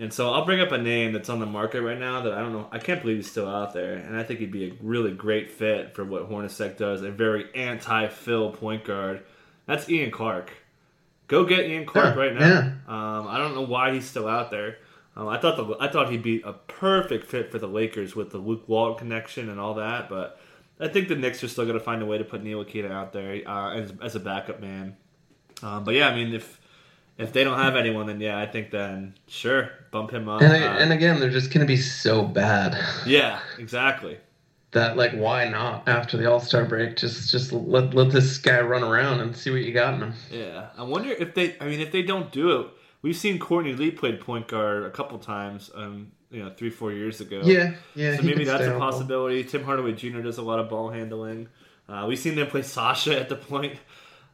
And so I'll bring up a name that's on the market right now that I don't know. I can't believe he's still out there, and I think he'd be a really great fit for what Hornacek does. A very anti-Phil point guard. That's Ian Clark. Go get Ian Clark Yeah, right now. Um, I don't know why he's still out there. Um, I thought the, I thought he'd be a perfect fit for the Lakers with the Luke Walton connection and all that, but I think the Knicks are still going to find a way to put Neil Akita out there uh, as, as a backup man. Um, but yeah, I mean, if if they don't have anyone, then yeah, I think then sure, bump him up. And, Uh, and again, they're just going to be so bad yeah, exactly. that like why not after the All Star break? Just just let let this guy run around and see what you got in him. Yeah, I wonder if they. I mean, if they don't do it, we've seen Courtney Lee played point guard a couple times. Um, you know, three four years ago. Yeah, yeah. So maybe that's a possibility. Tim Hardaway Jr. does a lot of ball handling. Uh, we've seen them play Sasha at the point.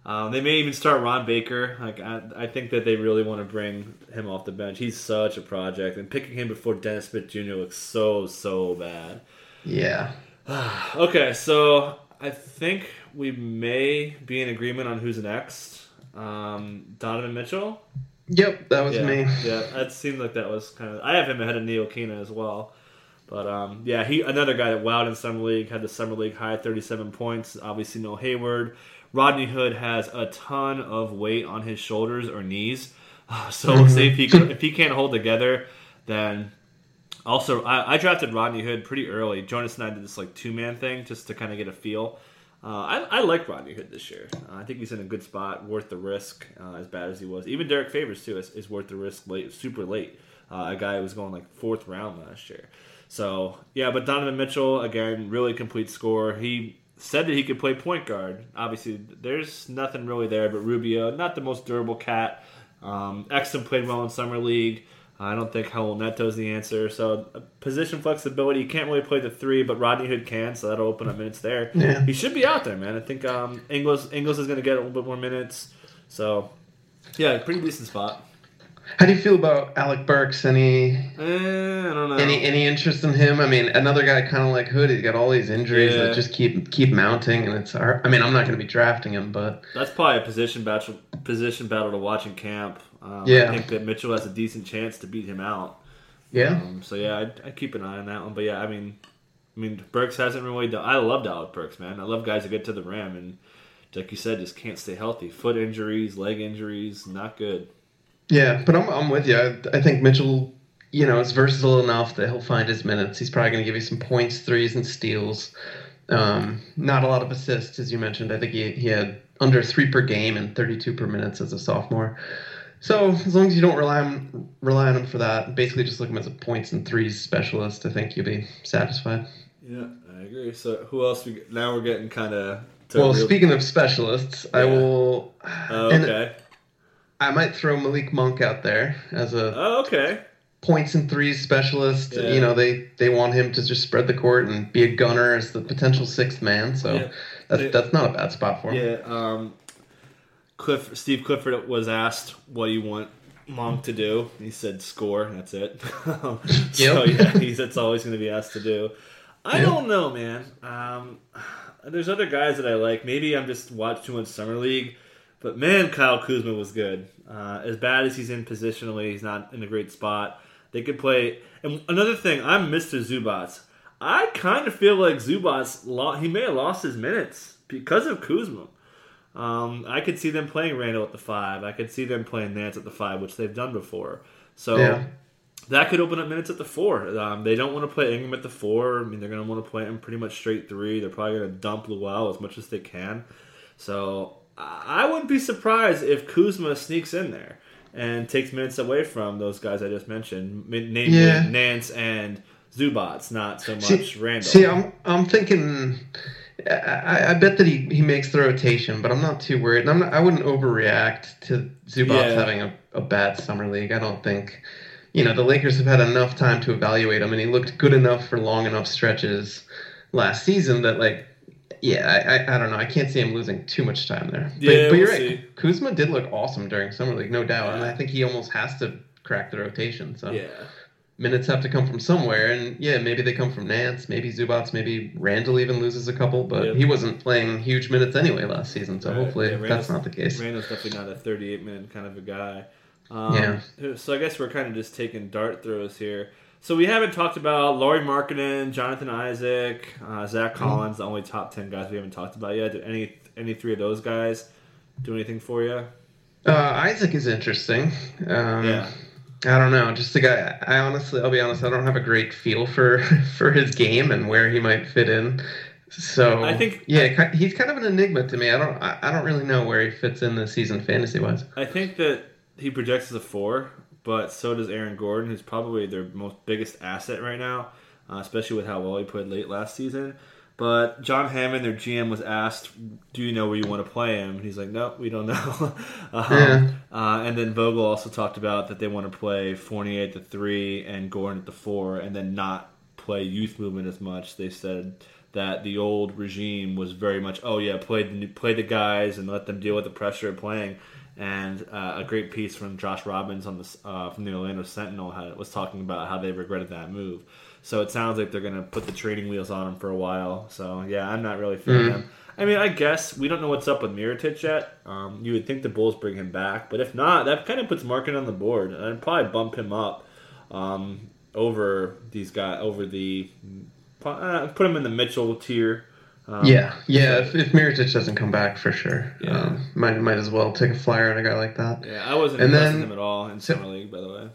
Um, they may even start Ron Baker. Like I, I think that they really want to bring him off the bench. He's such a project, and picking him before Dennis Smith Jr. looks so so bad. Yeah. Okay, so I think we may be in agreement on who's next. Um, Donovan Mitchell. Yep, that was yeah, me. Yeah, that seemed like that was kind of. I have him ahead of Neil Kina as well. But um, yeah, he another guy that wowed in summer league had the summer league high, thirty-seven points. Obviously, no Hayward. Rodney Hood has a ton of weight on his shoulders or knees, so we'll see if he if he can't hold together. Then also, I, I drafted Rodney Hood pretty early. Jonas and I did this like two-man thing just to kind of get a feel. Uh, I, I like Rodney Hood this year. Uh, I think he's in a good spot, worth the risk. Uh, as bad as he was, even Derrick Favors too is, is worth the risk. Late, super late. Uh, a guy who was going like fourth round last year. So yeah, but Donovan Mitchell again, really complete score. He said that he could play point guard. Obviously, there's nothing really there. But Rubio, not the most durable cat. Um, Exum played well in summer league. I don't think Raul Neto's the answer. So uh, position flexibility, you can't really play the three, but Rodney Hood can, so that'll open up minutes there. Yeah. He should be out there, man. I think um, Ingles Ingles is going to get a little bit more minutes. So yeah, pretty decent spot. How do you feel about Alec Burks? Any Eh, I don't know. any any interest in him? I mean, another guy kind of like Hood. He's got all these injuries Yeah. that just keep keep mounting, and it's. hard- I mean, I'm not going to be drafting him, but That's probably a position battle position battle to watch in camp. Um, Yeah. I think that Mitchell has a decent chance to beat him out. yeah, Um, so yeah, I'd, I'd keep an eye on that one. But yeah, I mean, I mean, Burks hasn't really done. I love Alec Burks, man. I love guys that get to the rim and, like you said, just can't stay healthy. Foot injuries, leg injuries, not good. Yeah. But I'm I'm with you. I, I think Mitchell, you know, is versatile enough that he'll find his minutes. He's probably going to give you some points, threes, and steals. Um, not a lot of assists, as you mentioned. I think he he had under three per game and 32 per minutes as a sophomore. So as long as you don't rely on rely on him for that, basically just look him as a points and threes specialist, I think you'll be satisfied. Yeah, I agree. So who else? We now we're getting kind of. Well, speaking of specialists, I Yeah. will. Oh, and okay. I might throw Malik Monk out there as a Oh, okay. points and threes specialist. Yeah. You know, they they want him to just spread the court and be a gunner as the potential sixth man. So Yeah. that's Yeah. that's not a bad spot for him. Yeah. Um, Cliff Steve Clifford was asked what do you want Monk to do. He said score. That's it. so Yep. yeah, he's that's all he's going to be asked to do. I Yep. don't know, man. Um, there's other guys that I like. Maybe I'm just watched too much summer league, but man, Kyle Kuzma was good. Uh, as bad as he's in positionally, he's not in a great spot. They could play. And another thing, I'm Mr. Zubac. I kind of feel like Zubac, lo- he may have lost his minutes because of Kuzma. Um, I could see them playing Randle at the five. I could see them playing Nance at the five, which they've done before. So Yeah. that could open up minutes at the four. Um, they don't want to play Ingram at the four. I mean, they're going to want to play him pretty much straight three. They're probably going to dump Luol as much as they can. So I wouldn't be surprised if Kuzma sneaks in there and takes minutes away from those guys I just mentioned, namely Yeah. Nance and Zubac, not so much See, Randle. see, I'm I'm thinking. I, I I bet that he, he makes the rotation, but I'm not too worried. I'm not, I wouldn't overreact to Zubac Yeah. having a, a bad summer league. I don't think, you know, the Lakers have had enough time to evaluate him, and he looked good enough for long enough stretches last season that, like, yeah, I, I, I don't know. I can't see him losing too much time there. But, Yeah, but you're we'll right. see. Kuzma did look awesome during summer league, no doubt, and I think he almost has to crack the rotation. So yeah. minutes have to come from somewhere, and yeah, maybe they come from Nance, maybe Zubac, maybe Randle even loses a couple, but Yep. he wasn't playing huge minutes anyway last season, so Right. hopefully Yeah, that's not the case. Randle's definitely not a 38 minute kind of a guy. Um, Yeah. So I guess we're kind of just taking dart throws here. So we haven't talked about Lauri Markkanen, Jonathan Isaac, uh, Zach Mm-hmm. Collins, the only top ten guys we haven't talked about yet. Did any any three of those guys do anything for you? Uh, Isaac is interesting. Um, Yeah. I don't know. Just the guy. I honestly, I'll be honest. I don't have a great feel for for his game and where he might fit in. So I think- yeah, he's kind of an enigma to me. I don't, I, I don't really know where he fits in this season fantasy wise. I think that he projects as a four, but so does Aaron Gordon, who's probably their most biggest asset right now, uh, especially with how well he played late last season. But John Hammond, their GM, was asked, "Do you know where you want to play him?" And he's like, "No, we don't know." um, Yeah. uh, and then Vogel also talked about that they want to play Fournier at the three and Gordon at the four, and then not play youth movement as much. They said that the old regime was very much, oh yeah, play the play the guys and let them deal with the pressure of playing. And uh, a great piece from Josh Robbins on the uh, from the Orlando Sentinel had, was talking about how they regretted that move. So it sounds like they're going to put the training wheels on him for a while. So yeah, I'm not really feeling them. I mean, I guess we don't know what's up with Mirotic yet. Um, you would think the Bulls bring him back, but if not, that kind of puts Markin on the board, and I'd probably bump him up um, over these guys, over the uh, put him in the Mitchell tier. Um, yeah, yeah. If, if Mirotic doesn't come back, for sure, Yeah. um, might might as well take a flyer on a guy like that. yeah. I wasn't And impressed then- with him at all in summer league. By the way,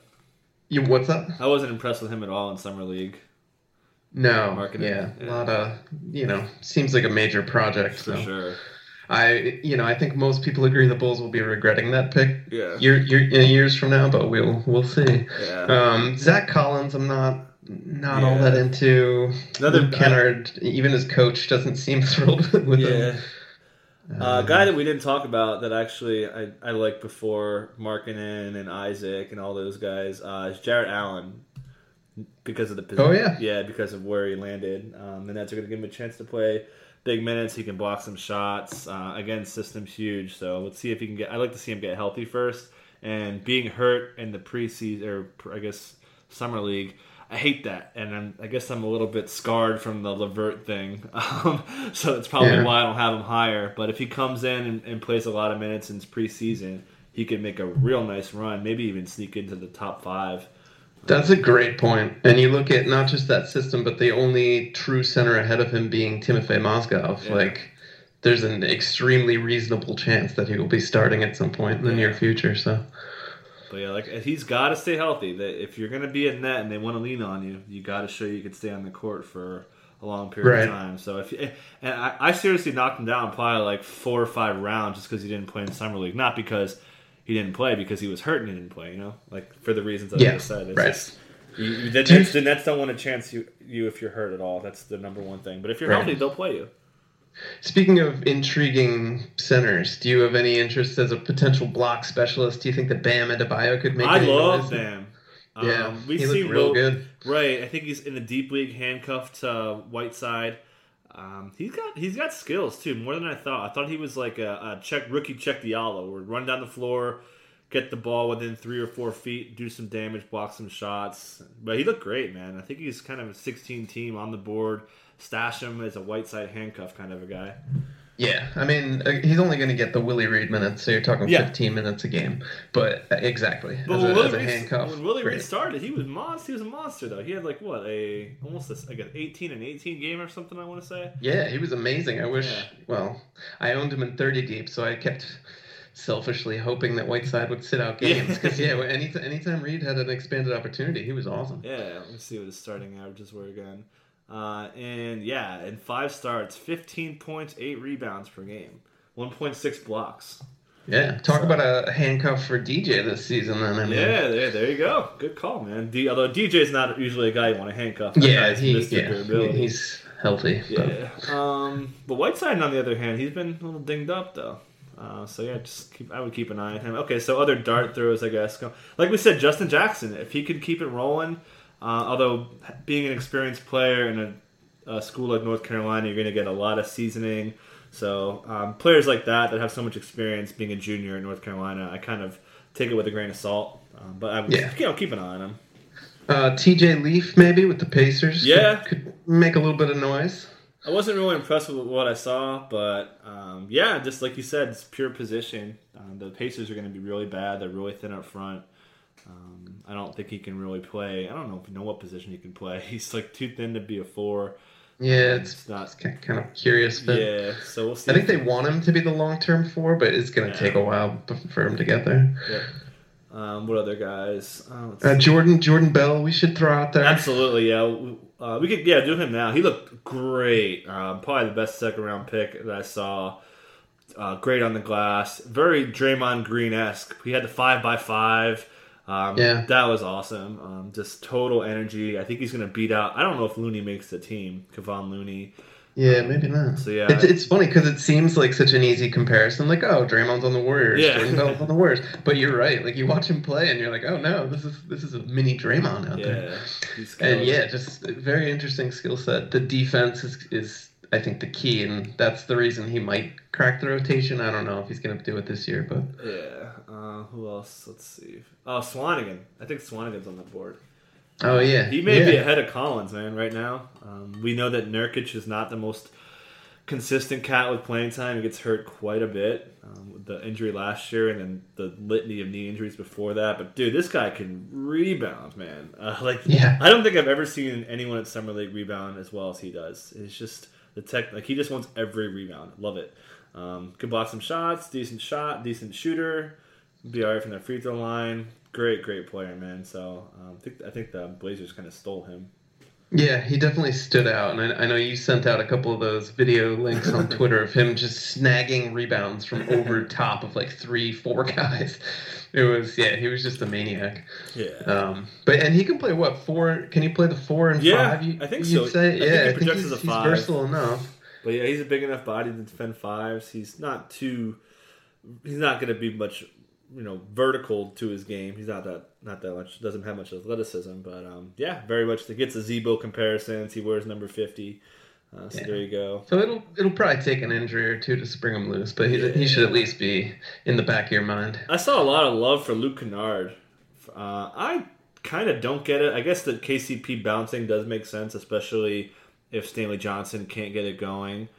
You what's that? I wasn't impressed with him at all in summer league. No, Marketing, yeah, yeah. a lot of you know seems like a major project. For so. sure. I you know I think most people agree the Bulls will be regretting that pick Yeah. year, year, years from now, but we'll we'll see. Yeah. Um, Zach Collins, I'm not not all that into. Another- Luke Kennard, even his coach, doesn't seem thrilled with Yeah. him. Uh, a guy that we didn't talk about that actually I, I liked before Markkanen and Isaac and all those guys uh, is Jarrett Allen because of the position. Oh, yeah. yeah because of where he landed. Um, the Nets are going to give him a chance to play big minutes. He can block some shots. Uh, again, system's huge, so let's see if he can get. I'd like to see him get healthy first. And being hurt in the preseason or I guess summer league. I hate that, and I'm, I guess I'm a little bit scarred from the LeVert thing, um, so it's probably Yeah. why I don't have him higher. But if he comes in and, and plays a lot of minutes in preseason, he could make a real nice run, maybe even sneak into the top five. That's a great point. And you look at not just that system, but the only true center ahead of him being Timofey Mozgov. Yeah. Like, there's an extremely reasonable chance that he will be starting at some point in the near future. So, But yeah, like he's got to stay healthy. That if you're going to be a net and they want to lean on you, you got to show you can stay on the court for a long period Right. of time. So if you, and I, I seriously knocked him down probably like four or five rounds just because he didn't play in summer league, not because he didn't play, because he was hurt and he didn't play. You know, like for the reasons I Yeah, just said. It's right. just you- the, Nets, the Nets don't want to chance you you if you're hurt at all. That's the number one thing. But if you're Right. healthy, they'll play you. Speaking of intriguing centers, do you have any interest as a potential block specialist? Do you think that Bam Adebayo could make it I love noise? them. Yeah, Um, we he see real Will- good. Right, I think he's in the deep league, handcuffed to Whiteside. Um, he's got he's got skills too, more than I thought. I thought he was like a, a check rookie Cheick Diallo, or run down the floor, get the ball within three or four feet, do some damage, block some shots. But he looked great, man. I think he's kind of a 16 team on the board. Stash him as a Whiteside handcuff kind of a guy. Yeah, I mean, uh, he's only going to get the Willie Reed minutes, so you're talking Yeah. 15 minutes a game. But uh, exactly, But as when a, Willie, as a Reed, handcuff. when Willie Reed started, he was monster. He was a monster though. He had like what a almost a, like an 18 and 18 game or something. I want to say. Yeah, he was amazing. I wish. Yeah. Well, I owned him in 30 deep, so I kept selfishly hoping that Whiteside would sit out games. Because yeah, any anytime Reed had an expanded opportunity, he was awesome. Yeah, let's see what his starting averages were again. Uh, and yeah, in five starts, 15 points, eight rebounds per game, 1.6 blocks. Yeah, talk about a handcuff for DJ this season. Then I mean, Yeah, there, there you go. Good call, man. D, although DJ's not usually a guy you want to handcuff. That yeah, he, yeah, he's healthy. but- Yeah. Um, but Whiteside, on the other hand, he's been a little dinged up though. Uh, so yeah, just keep. I would keep an eye on him. Okay, so other dart throws, I guess. Like we said, Justin Jackson, if he could keep it rolling, uh, although being an experienced player in a, a school like North Carolina, you're going to get a lot of seasoning. So um, players like that that have so much experience being a junior in North Carolina, I kind of take it with a grain of salt. Um, but I would, Yeah. you know, keep an eye on him. Uh, TJ Leaf maybe with the Pacers. Yeah. could, could make a little bit of noise. I wasn't really impressed with what I saw, but um, yeah, just like you said, it's pure position. Um, the Pacers are going to be really bad. They're really thin up front. Um, I don't think he can really play. I don't know if you know what position he can play. He's like too thin to be a four. Yeah, it's, It's not- it's kind of curious. But Yeah, so we'll see. I think they want him to be the long term four, but it's going to Yeah. take a while for him to get there. Yep. Um, what other guys? Uh, Uh. Jordan Jordan Bell, we should throw out there. Absolutely, yeah. Uh, we could, yeah, do him now. He looked great. Um, probably the best second round pick that I saw. Uh, great on the glass. Very Draymond Green esque. He had the five by five. Um, Yeah. that was awesome. Um, just total energy. I think he's going to beat out. I don't know if Looney makes the team. Kevon Looney. Yeah, maybe not. So, yeah. it's, it's funny because it seems like such an easy comparison. Like, oh, Draymond's on the Warriors, Yeah. Jordan Bell's on the Warriors. But you're right. Like, you watch him play, and you're like, oh no, this is this is a mini Draymond out there. Yeah, he's And yeah, just very interesting skill set. The defense is, is I think the key, and that's the reason he might crack the rotation. I don't know if he's going to do it this year, but yeah. Uh, who else? Let's see. Oh, Swanigan. I think Swanigan's on the board. oh yeah, He may yeah. be ahead of Collins, man, right now. Um, we know that Nurkic is not the most consistent cat with playing time. He gets hurt quite a bit. Um, with the injury last year and then the litany of knee injuries before that. But, dude, this guy can rebound, man. Uh, like, Yeah. I don't think I've ever seen anyone at Summer League rebound as well as he does. It's just the tech, like, he just wants every rebound. Love it. Um, can block some shots, decent shot, decent shooter, be all right from the free throw line. Great, great player, man. So um, I think I think the Blazers kind of stole him. Yeah, he definitely stood out, and I, I know you sent out a couple of those video links on Twitter of him just snagging rebounds from over top of like three, four guys. It was yeah, he was just a maniac. Yeah. Um, but and he can play what four? Can he play the four and Yeah, five? You, I think so. Say? I think yeah, he I think projects he's, as a he's five. versatile enough. But yeah, he's a big enough body to defend fives. He's not too. He's not going to be much, you know, vertical to his game. He's not that not that much. Doesn't have much athleticism, but um, yeah, very much. He gets a Z-Bo comparisons. He wears number fifty. Uh, so Yeah. there you go. So it'll it'll probably take an injury or two to spring him loose, but he Yeah. he should at least be in the back of your mind. I saw a lot of love for Luke Kennard. Uh, I kind of don't get it. I guess the KCP bouncing does make sense, especially if Stanley Johnson can't get it going.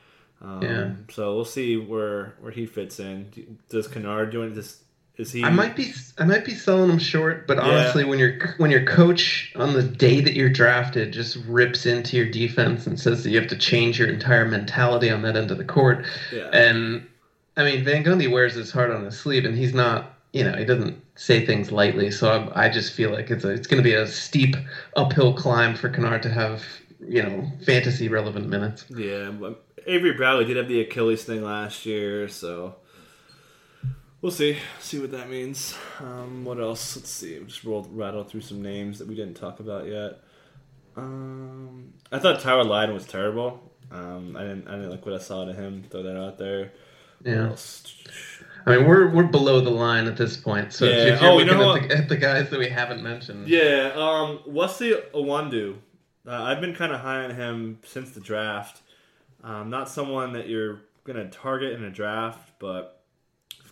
Um, Yeah. So we'll see where where he fits in. Does Kennard doing this? Is he? I might be I might be selling him short, but Yeah. honestly, when your when your coach on the day that you're drafted just rips into your defense and says that you have to change your entire mentality on that end of the court, Yeah. and I mean Van Gundy wears his heart on his sleeve, and he's not you know he doesn't say things lightly. So I, I just feel like it's a, it's going to be a steep uphill climb for Kennard to have you know fantasy relevant minutes. Yeah, but Avery Bradley did have the Achilles thing last year, so we'll see. See what that means. Um, what else? Let's see. We just rolled rattled through some names that we didn't talk about yet. Um, I thought Tyler Lydon was terrible. Um, I didn't. I didn't like what I saw to him. Throw that out there. Yeah. I mean, we're we're below the line at this point. So Yeah. if you're Oh, you know at, the, at the guys that we haven't mentioned, Yeah. Um, Wesley Iwundu. Uh, I've been kind of high on him since the draft. Um, not someone that you're gonna target in a draft, but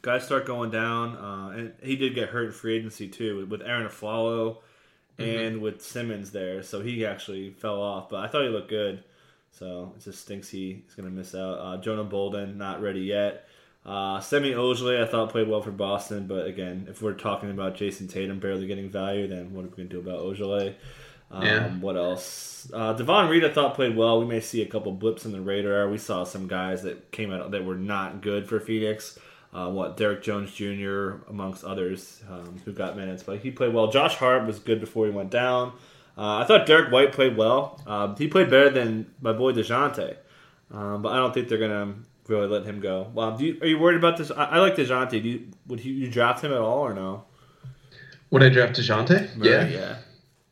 guys start going down, uh, and he did get hurt in free agency too with Arron Afflalo and with Simmons there, so he actually fell off. But I thought he looked good, so it just stinks he, he's gonna miss out. Uh, Jonah Bolden not ready yet. Uh, Semi Ojeleye, I thought played well for Boston, but again, if we're talking about Jayson Tatum barely getting value, then what are we going to do about Ojeleye? Um, Yeah. What else? Uh, Davon Reed, I thought played well. We may see a couple blips in the radar. We saw some guys that came out that were not good for Phoenix. Uh, what Derrick Jones Jr. amongst others um, who got minutes, but he played well. Josh Hart was good before he went down. Uh, I thought Derrick White played well. Um, he played better than my boy Dejounte, um, but I don't think they're gonna really let him go. Well, do you, are you worried about this? I, I like Dejounte. Do you, would you, you draft him at all or no? would I draft Dejounte? Yeah, yeah.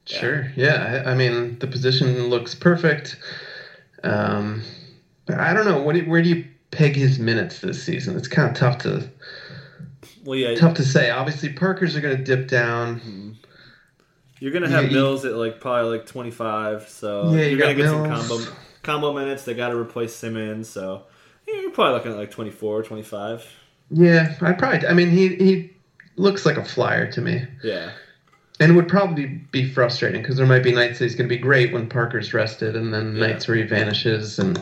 Sure. Yeah. I, I mean, the position looks perfect. Um, I don't know. What where do you peg his minutes this season? It's kind of tough to Well, yeah. tough to say. Obviously, Parkers are going to dip down. Mm-hmm. You're gonna have you- Mills at like probably like 25, so Yeah, you're gonna got get some combo combo minutes. They got to replace Simmons, so yeah, you're probably looking at like 24, 25. Yeah, I probably. I mean, he he looks like a flyer to me. Yeah, and it would probably be frustrating because there might be nights that he's going to be great when Parker's rested, and then Yeah. nights where he vanishes, and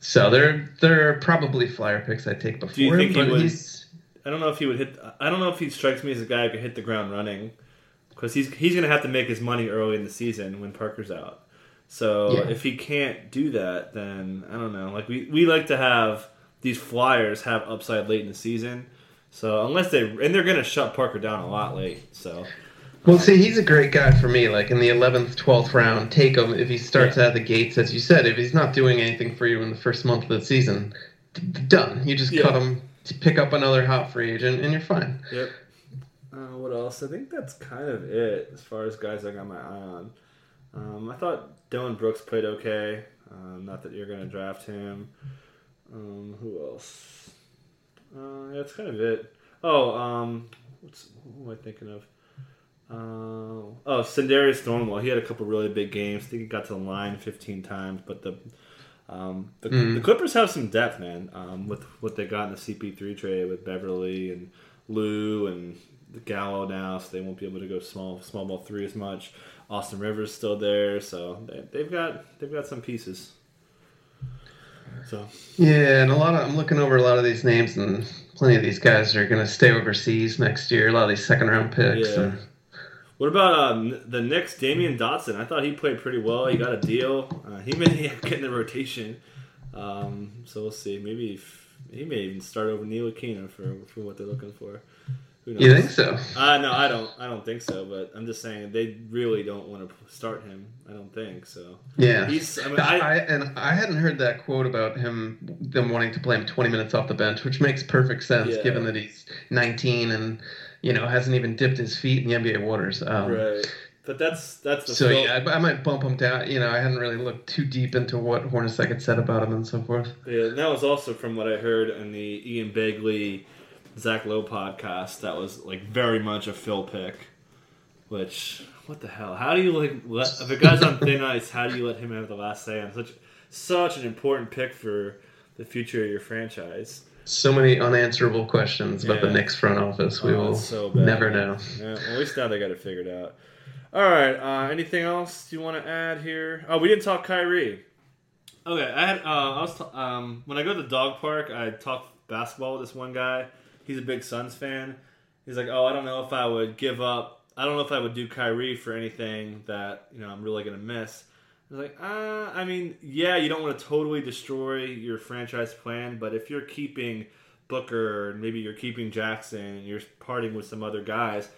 so there there are probably flyer picks I take before you think him, he but would- he's I don't know if he would hit. I don't know if he strikes me as a guy who could hit the ground running, because he's he's going to have to make his money early in the season when Parker's out. So Yeah. if he can't do that, then I don't know. Like we we like to have these flyers have upside late in the season. So unless they and they're going to shut Parker down a lot late. So Well, see, he's a great guy for me. Like in the eleventh, twelfth round, take him if he starts Yeah. out the gates, as you said. If he's not doing anything for you in the first month of the season, d- done. You just Yeah. cut him, to pick up another hot free agent, and you're fine. Yep. Uh, what else? I think that's kind of it as far as guys I got my eye on. Um, I thought Dillon Brooks played okay. Um, not that you're going to draft him. Um, who else? Uh, yeah, that's kind of it. Oh, um, what's who am I thinking of? Uh, oh, Sindarius Thornwell. He had a couple really big games. I think he got to the line 15 times, but the um, the, Mm. the Clippers have some depth, man. Um, with what they got in the CP3 trade with Beverley and Lou and the Gallo now, so they won't be able to go small small ball three as much. Austin Rivers still there, so they, they've got they've got some pieces. So Yeah, and a lot of I'm looking over a lot of these names, and plenty of these guys are going to stay overseas next year. A lot of these second round picks. Yeah. And, What about um, the Knicks? Damyean Dotson. I thought he played pretty well. He got a deal. Uh, he may get in the rotation. Um, so we'll see. Maybe if, he may even start over Neil Aquino for for what they're looking for. Who knows? you think so? Uh, no, I don't. I don't think so. But I'm just saying they really don't want to start him. I don't think so. Yeah. He's. I mean, I, I, and I hadn't heard that quote about him them wanting to play him 20 minutes off the bench, which makes perfect sense Yeah. given that he's 19 and you know hasn't even dipped his feet in the NBA waters. Um, right. But that's that's the So Phil- yeah, I, I might bump him down. You know, I hadn't really looked too deep into what Hornacek had said about him and so forth. Yeah, and that was also from what I heard in the Ian Begley, Zach Lowe podcast. That was like very much a Phil pick. Which what the hell? How do you like let if a guy's on thin ice? How do you let him have the last say on such such an important pick for the future of your franchise? So many unanswerable questions about the Yeah. Knicks front office. We Oh, will so never know. Yeah, well, at least now they got it figured out. All right. Uh, anything else you want to add here? Oh, we didn't talk Kyrie. Okay, I had. Uh, I was t- um, when I go to the dog park. I talk basketball with this one guy. He's a big Suns fan. He's like, "Oh, I don't know if I would give up. I don't know if I would do Kyrie for anything that you know I'm really gonna miss." I was like, uh, I mean, yeah, you don't want to totally destroy your franchise plan, but if you're keeping Booker, and maybe you're keeping Jackson, and you're parting with some other guys,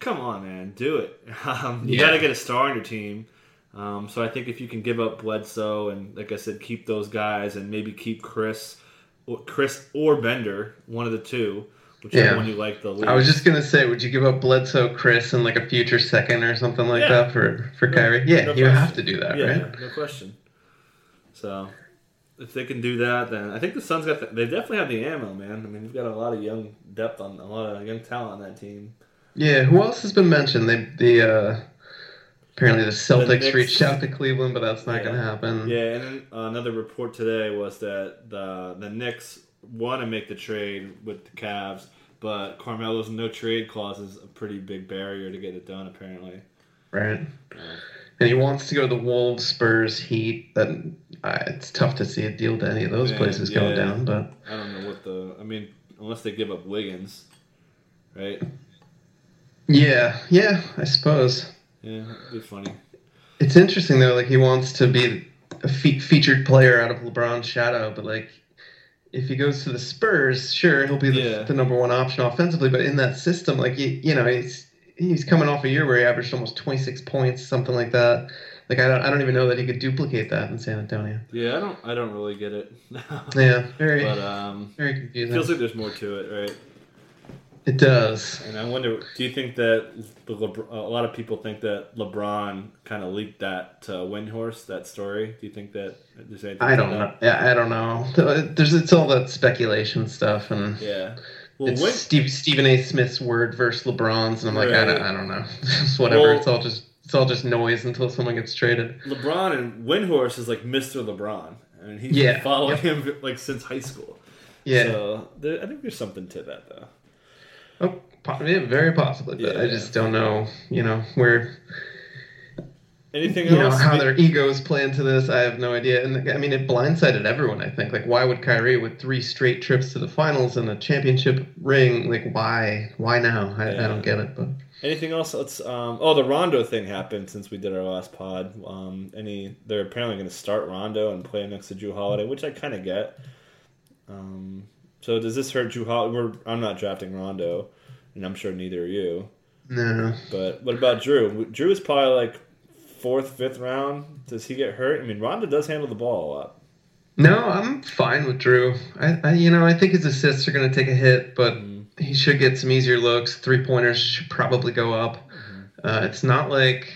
come on, man, do it. Um, you Yeah. got to get a star on your team. Um, so I think if you can give up Bledsoe and, like I said, keep those guys and maybe keep Chriss, or Chriss or Bender, one of the two, Yeah. one you like the least. I was just gonna say, would you give up Bledsoe, Chriss, and like a future second or something like Yeah. that for for Kyrie? Yeah, no you question. have to do that, yeah, right? no question. So if they can do that, then I think the Suns got. The, they definitely have the ammo, man. I mean, you've got a lot of young depth on a lot of young talent on that team. Yeah. Who else has been mentioned? They the uh, apparently the Celtics Knicks. reached out to Cleveland, but that's not Yeah. gonna happen. Yeah, and then another report today was that the the Knicks want to make the trade with the Cavs, but Carmelo's no trade clause is a pretty big barrier to get it done. Apparently, Right. And he wants to go to the Wolves, Spurs, Heat. That uh, it's tough to see a deal to any of those Yeah, places going down. But I don't know what the. I mean, unless they give up Wiggins, right? yeah, yeah, I suppose Yeah, it'd be funny. it's interesting though. Like he wants to be a fe- featured player out of LeBron's shadow, but like if he goes to the Spurs, sure he'll be the, Yeah. the number one option offensively. But in that system, like you, you know, he's he's coming off a year where he averaged almost twenty six points, something like that. Like I don't, I don't even know that he could duplicate that in San Antonio. Yeah, I don't. I don't really get it. Yeah, very, but um, very confusing. feels like there's more to it, right? It does. And I wonder, do you think that the Lebr- a lot of people think that LeBron kind of leaked that to Windhorst that story? Do you think that there's anything? I don't know. Yeah, I don't know. Uh, there's it's all that speculation stuff, and Yeah. Well, it's Win- Steve, Stephen A. Smith's word versus LeBron's, and I'm like, I, don't, I don't know. It's whatever. Well- it's all just it's all just noise until someone gets traded. LeBron and Windhorst is like Mr. LeBron, and he's Yeah. been following Yep. him like since high school. Yeah. So there, I think there's something to that though. Oh, yeah, very possibly, but yeah. I just don't know. You know where. Anything you else? know how their egos play into this. I have no idea, and I mean it blindsided everyone. I think like why would Kyrie with three straight trips to the finals and a championship ring? Like why? Why now? I, yeah. I don't get it. But anything else? Let's. Um, oh, the Rondo thing happened since we did our last pod. Um, any? They're apparently going to start Rondo and play next to Jrue Holiday, which I kind of get. Um, so does this hurt Jrue Holiday? We're, I'm not drafting Rondo, and I'm sure neither are you. No. But what about Jrue? Jrue is probably like fourth, fifth round. Does he get hurt? I mean, Rondo does handle the ball a lot. No, I'm fine with Jrue. I, I you know, I think his assists are going to take a hit, but mm-hmm. he should get some easier looks. Three pointers should probably go up. Mm-hmm. Uh, it's not like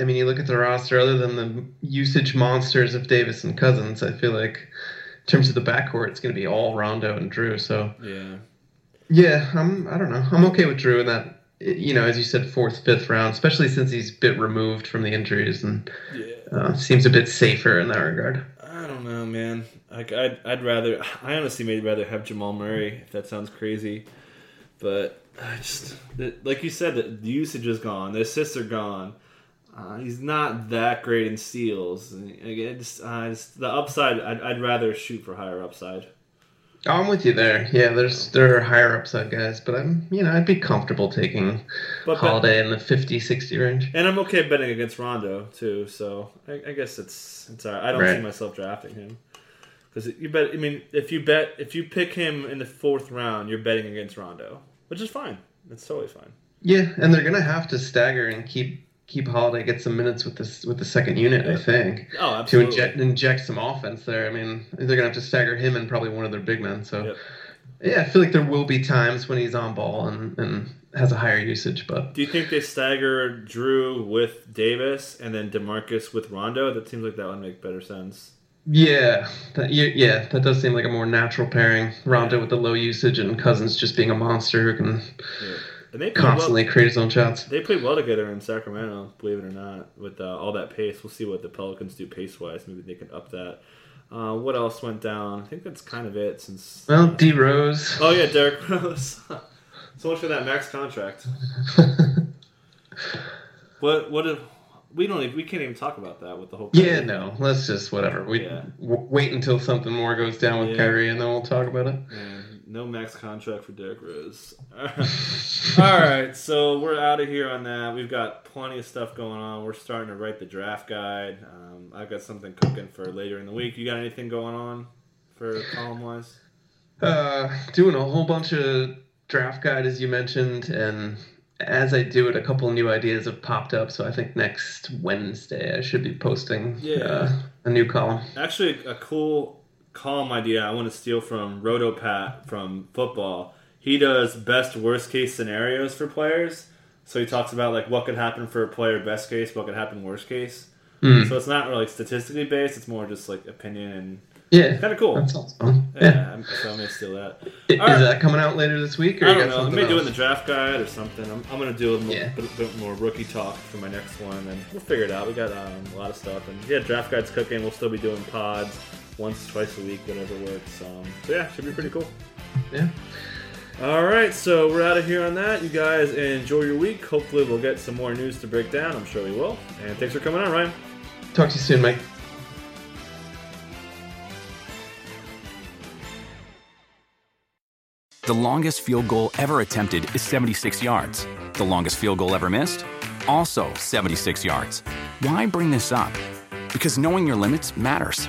I mean, you look at the roster. Other than the usage monsters of Davis and Cousins, I feel like in terms of the backcourt, it's going to be all Rondo and Jrue. So yeah, yeah, I'm. I don't know. I'm okay with Jrue in that you know, as you said, fourth, fifth round, especially since he's a bit removed from the injuries and yeah. uh, seems a bit safer in that regard. I don't know, man. Like I'd, I'd rather, I honestly maybe rather have Jamal Murray if that sounds crazy, but I just like you said, the usage is gone, the assists are gone. Uh, he's not that great in steals. Again, just, uh, just the upside, I'd, I'd rather shoot for higher upside. I'm with you there. Yeah, there's there are higher upside guys, but I'm you know I'd be comfortable taking but Holiday bet, in the 50, 60 range. And I'm okay betting against Rondo too. So I, I guess it's it's all right. I don't right. see myself drafting him because you bet. I mean, if you bet if you pick him in the fourth round, you're betting against Rondo, which is fine. It's totally fine. Yeah, and they're gonna have to stagger and keep keep Holiday get some minutes with this with the second unit. I think. Oh, absolutely. To inject inject some offense there. I mean, they're gonna have to stagger him and probably one of their big men. So. Yep. Yeah, I feel like there will be times when he's on ball and, and has a higher usage. But do you think they stagger Jrue with Davis and then DeMarcus with Rondo? That seems like that would make better sense. Yeah, that, yeah, that does seem like a more natural pairing. Rondo yeah. with the low usage and Cousins just being a monster who can yeah. And they constantly well, create his own shots. They played well together in Sacramento, believe it or not, with uh, all that pace. We'll see what the Pelicans do pace wise. Maybe they can up that. Uh, what else went down? I think that's kind of it. Since well, D Rose. Oh yeah, Derrick Rose. so much for that max contract. what what if we don't even, we can't even talk about that with the whole. Yeah, no. Let's just whatever. We yeah. w- wait until something more goes down with yeah. Kyrie, and then we'll talk about it. Yeah. No max contract for Derrick Rose. All right, so we're out of here on that. We've got plenty of stuff going on. We're starting to write the draft guide. Um, I've got something cooking for later in the week. You got anything going on for column wise? Uh, doing a whole bunch of draft guide as you mentioned, and as I do it, a couple new ideas have popped up. So I think next Wednesday I should be posting yeah. uh, a new column. Actually, a cool column idea I want to steal from Rotopat from football. He does best worst case scenarios for players. So he talks about like what could happen for a player best case, what could happen worst case. Mm. So it's not really statistically based; it's more just like opinion and yeah, kind of cool. That sounds fun. Yeah, yeah. I'm, so I'm gonna steal that. Is, right. that coming out later this week? Or I don't know. I may do in the draft guide or something. I'm, I'm gonna do a little, yeah. bit, bit, more rookie talk for my next one, and we'll figure it out. We got um, a lot of stuff, and yeah, draft guide's cooking. We'll still be doing pods once, twice a week, whatever works. Um, so yeah, should be pretty cool. Yeah. All right, so we're out of here on that. You guys enjoy your week. Hopefully, we'll get some more news to break down. I'm sure we will. And thanks for coming on, Ryan. Talk to you soon, Mike. The longest field goal ever attempted is 76 yards. The longest field goal ever missed? Also 76 yards. Why bring this up? Because knowing your limits matters